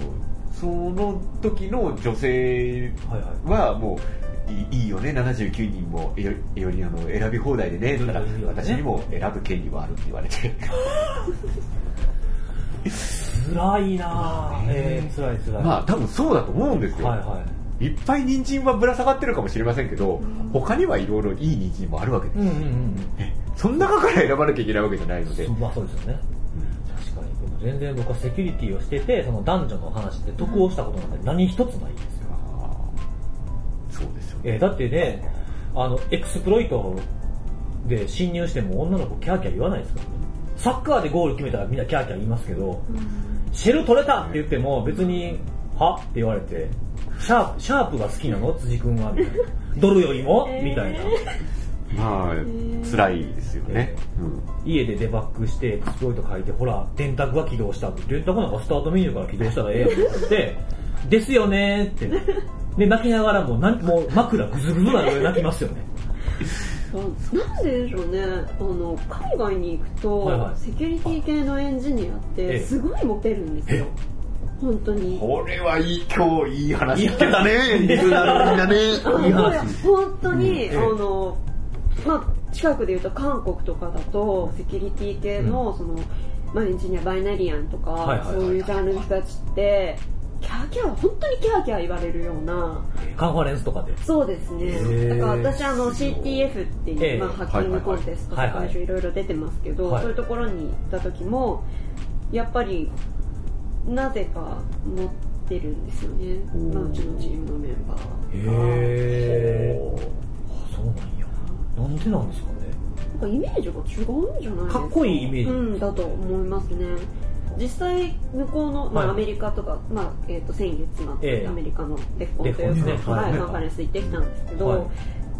Speaker 1: その時の女性
Speaker 2: はいはい。
Speaker 1: はもういいいいよね79人もよよりあの選び放題でねっったら私にも選ぶ権利はあるって言われて
Speaker 2: 辛いなぁ。えー、辛い辛い。
Speaker 1: まあ多分そうだと思うんですよ、
Speaker 2: はいはい。
Speaker 1: い、っぱい人参はぶら下がってるかもしれませんけど他にはいろいろいい人参もあるわけです、
Speaker 2: うんうんうん。
Speaker 1: その中から選ばなきゃいけないわけじゃないので、
Speaker 2: まあそうですよね。確かに。でも全然僕はセキュリティをしてて、その男女の話で得をしたことなんて何一つないんですえーだってね、あの、エクスプロイトで侵入しても女の子キャーキャー言わないですからね。サッカーでゴール決めたらみんなキャーキャー言いますけど、シェル取れたって言っても別に、は？って言われて、シャープ、シャープが好きなの？辻君は。みたいな。ドルよりも？みたいな。
Speaker 1: まあ辛いですよね、うん。
Speaker 2: 家でデバッグしてエクスプロイト書いて、ほら、電卓が起動した。電卓なんかスタートメニューから起動したらええやんって言って、ですよねーって。で、泣きながらもうなんもう枕ぐずぐずなので泣きますよね。
Speaker 3: なんででしょうね。あの海外に行くと、
Speaker 2: はいはい。
Speaker 3: セキュリティ系のエンジニアっ
Speaker 2: ええ。
Speaker 3: てすごいモテるんですよ。本当に。
Speaker 1: これはいい今日いい話聞けたねリスナーのみんなね。
Speaker 2: いい話。
Speaker 3: 本当に、
Speaker 1: うん。ええ。
Speaker 3: あのまあ近くで言うと韓国とかだとセキュリティ系の、そのまあエンジニアバイナリアンとか、
Speaker 2: はいはいはいはい。
Speaker 3: そういうジャンルの人たちってキャーキャー本当にキャーキャー言われるような
Speaker 2: カンファレンスとかで。
Speaker 3: そうですね。だから私あの CTF っていう、
Speaker 2: ええ。
Speaker 3: まあ、ハッキングコンテストと
Speaker 2: はいはいはい。
Speaker 3: か最初いろいろ出てますけど、
Speaker 2: はい
Speaker 3: そういうところに行った時もやっぱりなぜか持ってるんですよね、まあ、うちのチームのメンバーは。
Speaker 2: へー。あそうなんや。なんでなんですかね。
Speaker 3: なんかイメージが違うんじゃないですか。
Speaker 2: かっこいいイメージ
Speaker 3: うんだと思いますね実際向こうの、まあ、
Speaker 2: はい。
Speaker 3: アメリカとか、まあえー、と先月末、
Speaker 2: ええ。
Speaker 3: アメリカのデフコンというか、はい
Speaker 2: はい。
Speaker 3: カンファレンス行ってきたんですけど、
Speaker 2: はい。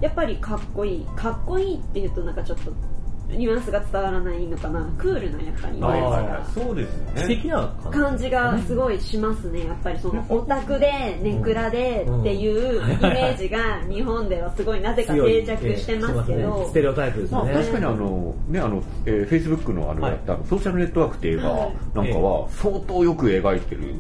Speaker 3: やっぱりかっこいい。かっこいいっていうとなんかちょっとニュアンスが伝わらないのかな。クールなやっぱり。イメ
Speaker 1: はいはい
Speaker 3: ージが
Speaker 1: はいそうですよ
Speaker 2: 素
Speaker 1: ね
Speaker 2: 敵な感じ。
Speaker 3: 感じがすごいしますね。やっぱりそのオタクでネクラでっていうイメージが日本ではすごいなぜか定着してますけ
Speaker 2: ええ
Speaker 3: ど
Speaker 2: ステレオタイプです
Speaker 1: まあ。確かにあの、ね、あの、えー、Facebook のあの、
Speaker 2: はい。
Speaker 1: やったあのソーシャルネットワークっていう映なんかは相当よく描いてる。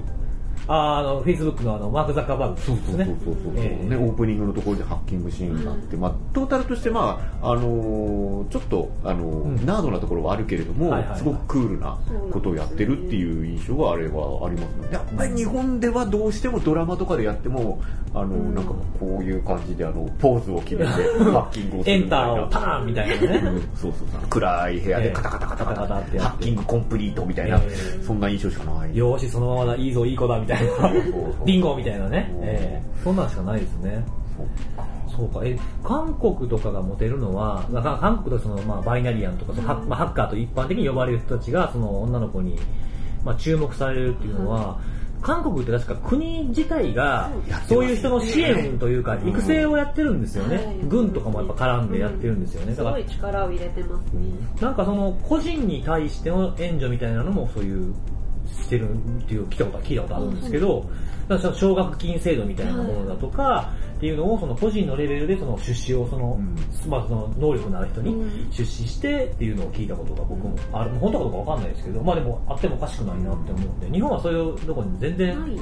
Speaker 2: ああの、Facebook のあの、マーク・ザッカーバーグ。ですね。
Speaker 1: そうそうそうそう、
Speaker 2: ええ。
Speaker 1: ね、オープニングのところでハッキングシーンがあって、まあ、トータルとして、まああのーちょっと、あのー
Speaker 2: うん。
Speaker 1: ナードなところはあるけれども、
Speaker 2: はいはいはい。
Speaker 1: すごくクールなことをやってるっていう印象はあれはありますねやっぱり日本ではどうしてもドラマとかでやってもあのーなんかこういう感じであのポーズを決めて ハッキングをす
Speaker 2: エンタ
Speaker 1: るみたいな。
Speaker 2: ーをパーンみたいな
Speaker 1: うん。
Speaker 2: ね。
Speaker 1: そうそうそう。暗い部屋でカタカタカタカタ
Speaker 2: カタカタって
Speaker 1: ハッキングコンプリートみたいな、
Speaker 2: ええ。
Speaker 1: そんな印象しかない。
Speaker 2: よーし、そのままだ、いいぞ、いい子だ、みたいな
Speaker 1: そうそう。
Speaker 2: ビンゴみたいなね。
Speaker 1: う。ん
Speaker 2: ええ。そんなんしかないですね。そうか。え、韓国とかがモテるのは、韓国とその、まあ、バイナリアンとか、そのハッまあ、ハッカーと一般的に呼ばれる人たちが、その女の子に、まあ、注目されるっていうのは、韓国って確か国自体がそういう人の支援というか育成をやってるんですよね、
Speaker 3: はい
Speaker 2: 軍とかもやっぱ絡んでやってるんですよね、だから
Speaker 3: すごい力を入れてますね。
Speaker 2: なんかその個人に対しての援助みたいなのもそういうしてるっていう聞いたこと聞いたことあるんですけど、だから奨学金制度みたいなものだとかっていうのをその個人のレベルでその出資をその、
Speaker 1: うん。
Speaker 2: まあその能力のある人に
Speaker 3: うん。
Speaker 2: 出資してっていうのを聞いたことが僕もある、本当かどうかわかんないですけど、まあでもあってもおかしくないなって思うんで、日本はそういうところに全然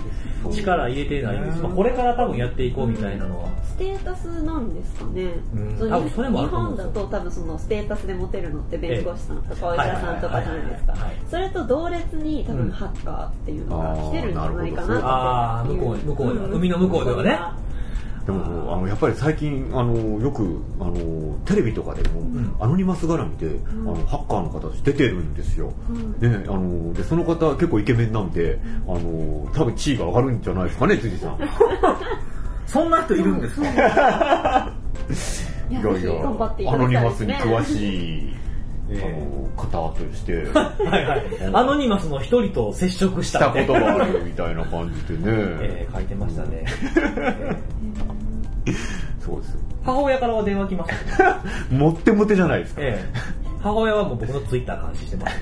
Speaker 2: 力入れてないんです。まあこれから多分やっていこうみたいなのは。
Speaker 3: ステータスなんですかね、
Speaker 2: うん。多分それもある
Speaker 3: 日本だと多分そのステータスでモテるのって弁護士さんとかお医者さんとかじゃないですか。それと同列に多
Speaker 2: うん
Speaker 3: 分ハッカーっていうのが来てるんじゃないかな
Speaker 1: あーなるほど
Speaker 2: ああ、向こう、向こうでは、海の向こうではね。
Speaker 1: でもあのやっぱり最近あのよくあのテレビとかでも、うん、アノニマス絡みで、うん、あのハッカーの方たち出てるんですよ、うん、ね、あのでその方結構イケメンなんであの多分地位が上がるんじゃないですかね辻さん。
Speaker 2: そんな人いるんですか？い
Speaker 1: やいやアノニマスに詳しいえー、あの方として。はい
Speaker 2: はい。アノニマスの一人と接触した。
Speaker 1: したことがあるみたいな感じでね、
Speaker 2: えー、書いてましたね、
Speaker 1: そうです
Speaker 2: 母親からは電話来まし
Speaker 1: た。もってもてじゃないですか、え
Speaker 2: ー、母親はもう僕のツイッター監視してます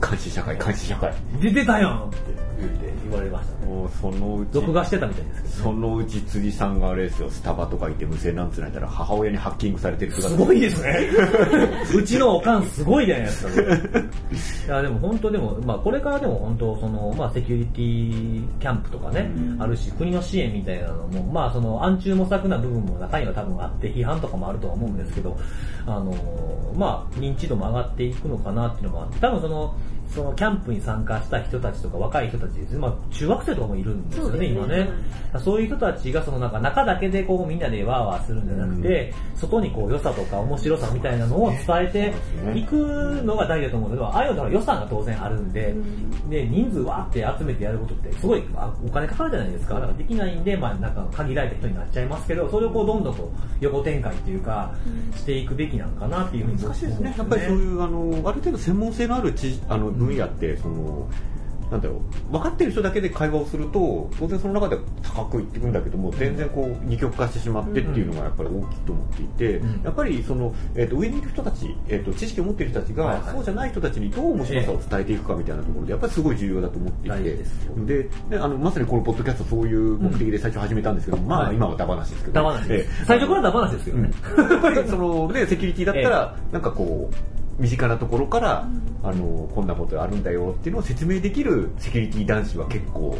Speaker 1: 監視社会監視社会。
Speaker 2: 出てたやんって。言って言われました、ね、もうそのうち録画してたみたいですけど、
Speaker 1: ね、そのうち辻さんがあれですよスタバとか行って無線なんつないたら母親にハッキングされてる
Speaker 2: 姿すごいですね。うちのおかんすごいじゃないですかいやでも本当でも、まあ、これからでも本当その、まあ、セキュリティキャンプとかね、あるし国の支援みたいなのも、まあ、その暗中模索な部分も中には多分あって批判とかもあるとは思うんですけどあのまあ認知度も上がっていくのかなっていうのもあって多分そのそのキャンプに参加した人たちとか若い人たちですね、まあ、中学生とかもいるんですよね、ね。今ね。そういう人たちがそのなんか中だけでこうみんなでワーワーするんじゃなくて、うん、外にこう良さとか面白さみたいなのを伝えていくのが大事だと思うけど、ああいうのは予算が当然あるんで、うん、で、人数わーって集めてやることってすごいお金かかるじゃないですか。だからできないんで、まあなんか限られた人になっちゃいますけど、それをこうどんどんこう横展開っていうか、していくべきなんかなっていうふうに
Speaker 1: 難しいですね。やっぱりそういうあの、ある程度専門性のある知あの分野って、その、なんだろう分かってる人だけで会話をすると当然その中で高くいっていくんだけども全然こう二極化してしまってっていうのがやっぱり大きいと思っていて、うん、やっぱりその、えーと、上にいる人たち、えーと、知識を持っている人たちが、はいはい、そうじゃない人たちにどう面白さを伝えていくかみたいなところでやっぱりすごい重要だと思っていてでであのまさにこのポッドキャストそういう目的で最初始めたんですけど、うん、まあ今はダ話ですけど、
Speaker 2: ダ話えー、最初からダ話ですよね、
Speaker 1: やっぱりそのねセキュリティだったら、えー、なんかこう身近なところから、あのこんなことあるんだよっていうのを説明できるセキュリティ男子は結構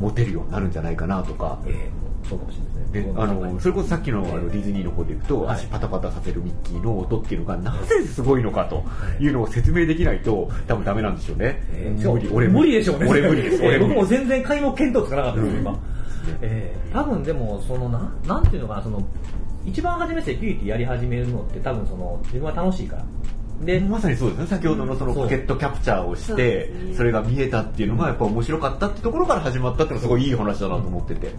Speaker 1: モテるようになるんじゃないかなとか、え
Speaker 2: ー、そうかもしれないです
Speaker 1: ね。であのそれこそさっきのあのディズニーの方でいくと、足パタパタさせるミッキーの音っていうのがなぜすごいのかとい。うのを説明できないと多分ダメなんでしょうね、
Speaker 2: えー、無理俺無理。でしょうね。
Speaker 1: 俺無理です、
Speaker 2: 俺僕も全然開目見当つかなかったです、今、えー、多分でもそのななんていうのかなその一番初めセキュリティやり始めるのって多分その自分は楽しいから
Speaker 1: でまさにそうですね。先ほどのそのポケットキャプチャーをして、それが見えたっていうのがやっぱ面白かったってところから始まったっていうのはすごいいい話だなと思ってて。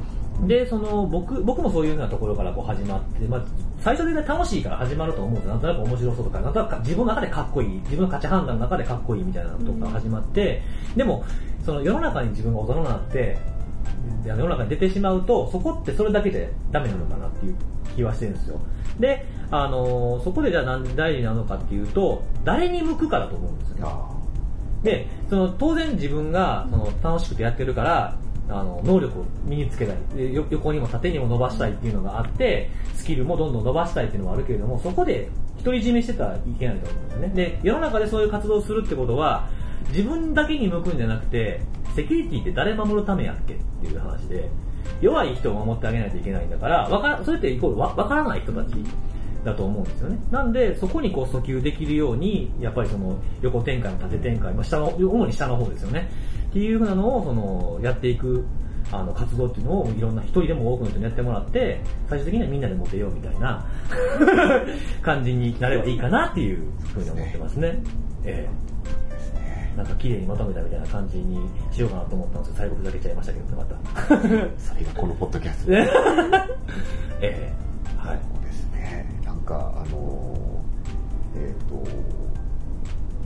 Speaker 2: で、その僕僕もそういうようなところからこう始まって、まあ、最初で、ね、楽しいから始まると思うんですなんとなく面白そうとか、なんとなく自分の中でかっこいい、自分の価値判断の中でかっこいいみたいなところから始まって、でも、その世の中に自分が大人になって、世の中に出てしまうと、そこってそれだけでダメなのかなっていう気はしてるんですよ。で、あのそこでじゃあ何で大事なのかっていうと、誰に向くかだと思うんですよ。で、その当然自分がその楽しくてやってるから、あの能力を身につけたいで横にも縦にも伸ばしたいっていうのがあってスキルもどんどん伸ばしたいっていうのもあるけれどもそこで独り占めしてたらいけないと思うんですよね。で世の中でそういう活動をするってことは自分だけに向くんじゃなくてセキュリティって誰守るためやっけっていう話で弱い人を守ってあげないといけないんだからわかそれってイコールわからない人たちだと思うんですよね。なんで、そこにこう訴求できるように、やっぱりその横展開も縦展開、まあ、下の、主に下の方ですよね。っていうふうなのを、その、やっていく、あの、活動っていうのをいろんな一人でも多くの人にやってもらって、最終的にはみんなでモテようみたいな 感じになればいいかなっていうふうに思ってますね。ええーなんか綺麗にまとめたみたいな感じにしようかなと思ったんですけど、最後ふざけちゃいましたけど、また。
Speaker 1: それがこのポッドキャスト。
Speaker 2: ええー、はい。
Speaker 1: か、あのえっ、ー、と、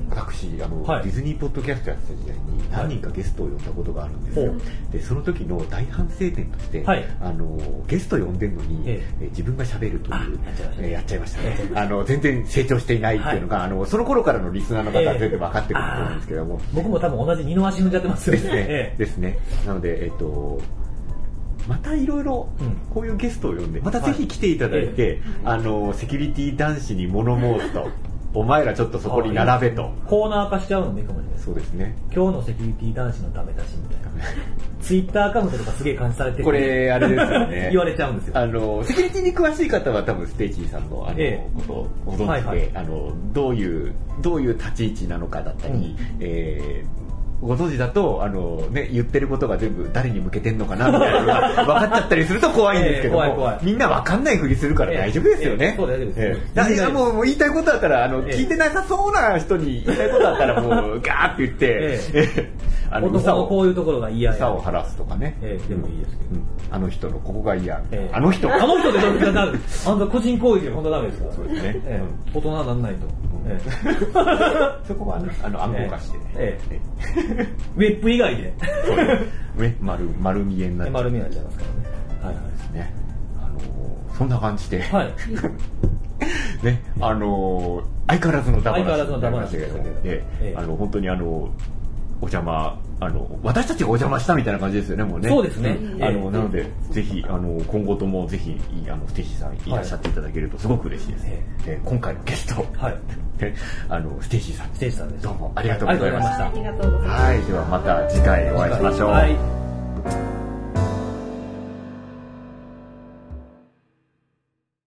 Speaker 1: 私あの、はい、ディズニーポッドキャストやってた時代に何人かゲストを呼んだことがあるんですよ、はい、でその時の大反省点として、はい、あのゲスト呼んでるのに、ええ。自分がしゃべるというややっちゃいましたね。あの全然成長していないっていうのが、あのその頃からのリスナーの方は全然分かってくると思うんですけども、
Speaker 2: 僕も多分同じ二の足踏んじゃってますよ
Speaker 1: ね。ですね,、ですね。なのでえっ、とまたいろいろこういうゲストを呼んで、またぜひ来ていただいて、あのセキュリティ男子に物申すとお前らちょっとそこに並べと。
Speaker 2: コーナー化しちゃうのね、かもしれない。
Speaker 1: そうですね。
Speaker 2: 今日のセキュリティ男子のダメ出しみたいな。ツイッターアカウントとかすげえ感じされて
Speaker 1: これ、あれですよね。
Speaker 2: 言われちゃうんですよ。
Speaker 1: あの、セキュリティに詳しい方は多分ステージーさんのあの、ええ、ことをご存知で、はいはい、あの、どういう、どういう立ち位置なのかだったり、うん、えーご存知だとあの、ね、言ってることが全部誰に向けてんのかなみたいなのが分かっちゃったりすると怖いんですけども、みんな分かんないふりするから大丈夫ですよね。
Speaker 2: そう大丈夫です。
Speaker 1: ええ、もう言いたいことだったらあの、聞いてなさそうな人に言いたいことだったらもうガーって言って、え
Speaker 2: あの男のこういうところが嫌
Speaker 1: や。を晴らすとかね。
Speaker 2: ええ、でもいいですけど、
Speaker 1: あの人のここが嫌。あの人。
Speaker 2: あの人でどうかなる。あんた個人攻撃は本当ダメですから。
Speaker 1: そうですね。
Speaker 2: 大人なんないと。
Speaker 1: そこはあの暗号化してね。
Speaker 2: ウェップ以外で。
Speaker 1: ね、丸、丸見えになっちゃ
Speaker 2: 丸見えになっちゃいますからね。はいはい。
Speaker 1: ですね。あのそんな感じで。
Speaker 2: はい。
Speaker 1: ね、あの相変わらずのダ
Speaker 2: マ相変わらずのダマなしで
Speaker 1: ええ、あの、本当にあの、お邪魔あの私たちがお邪魔したみたいな感じですよねもうね。
Speaker 2: そうですね、
Speaker 1: あのなのでぜひあの今後ともぜひあのステージさんい。らっしゃっていただけるとすごく嬉しいです、え今回のゲスト、
Speaker 2: はい、
Speaker 1: あのステージさん。
Speaker 2: ステージさんです。
Speaker 1: どうもありがとうございました。はいではまた次回お会いしましょう、はい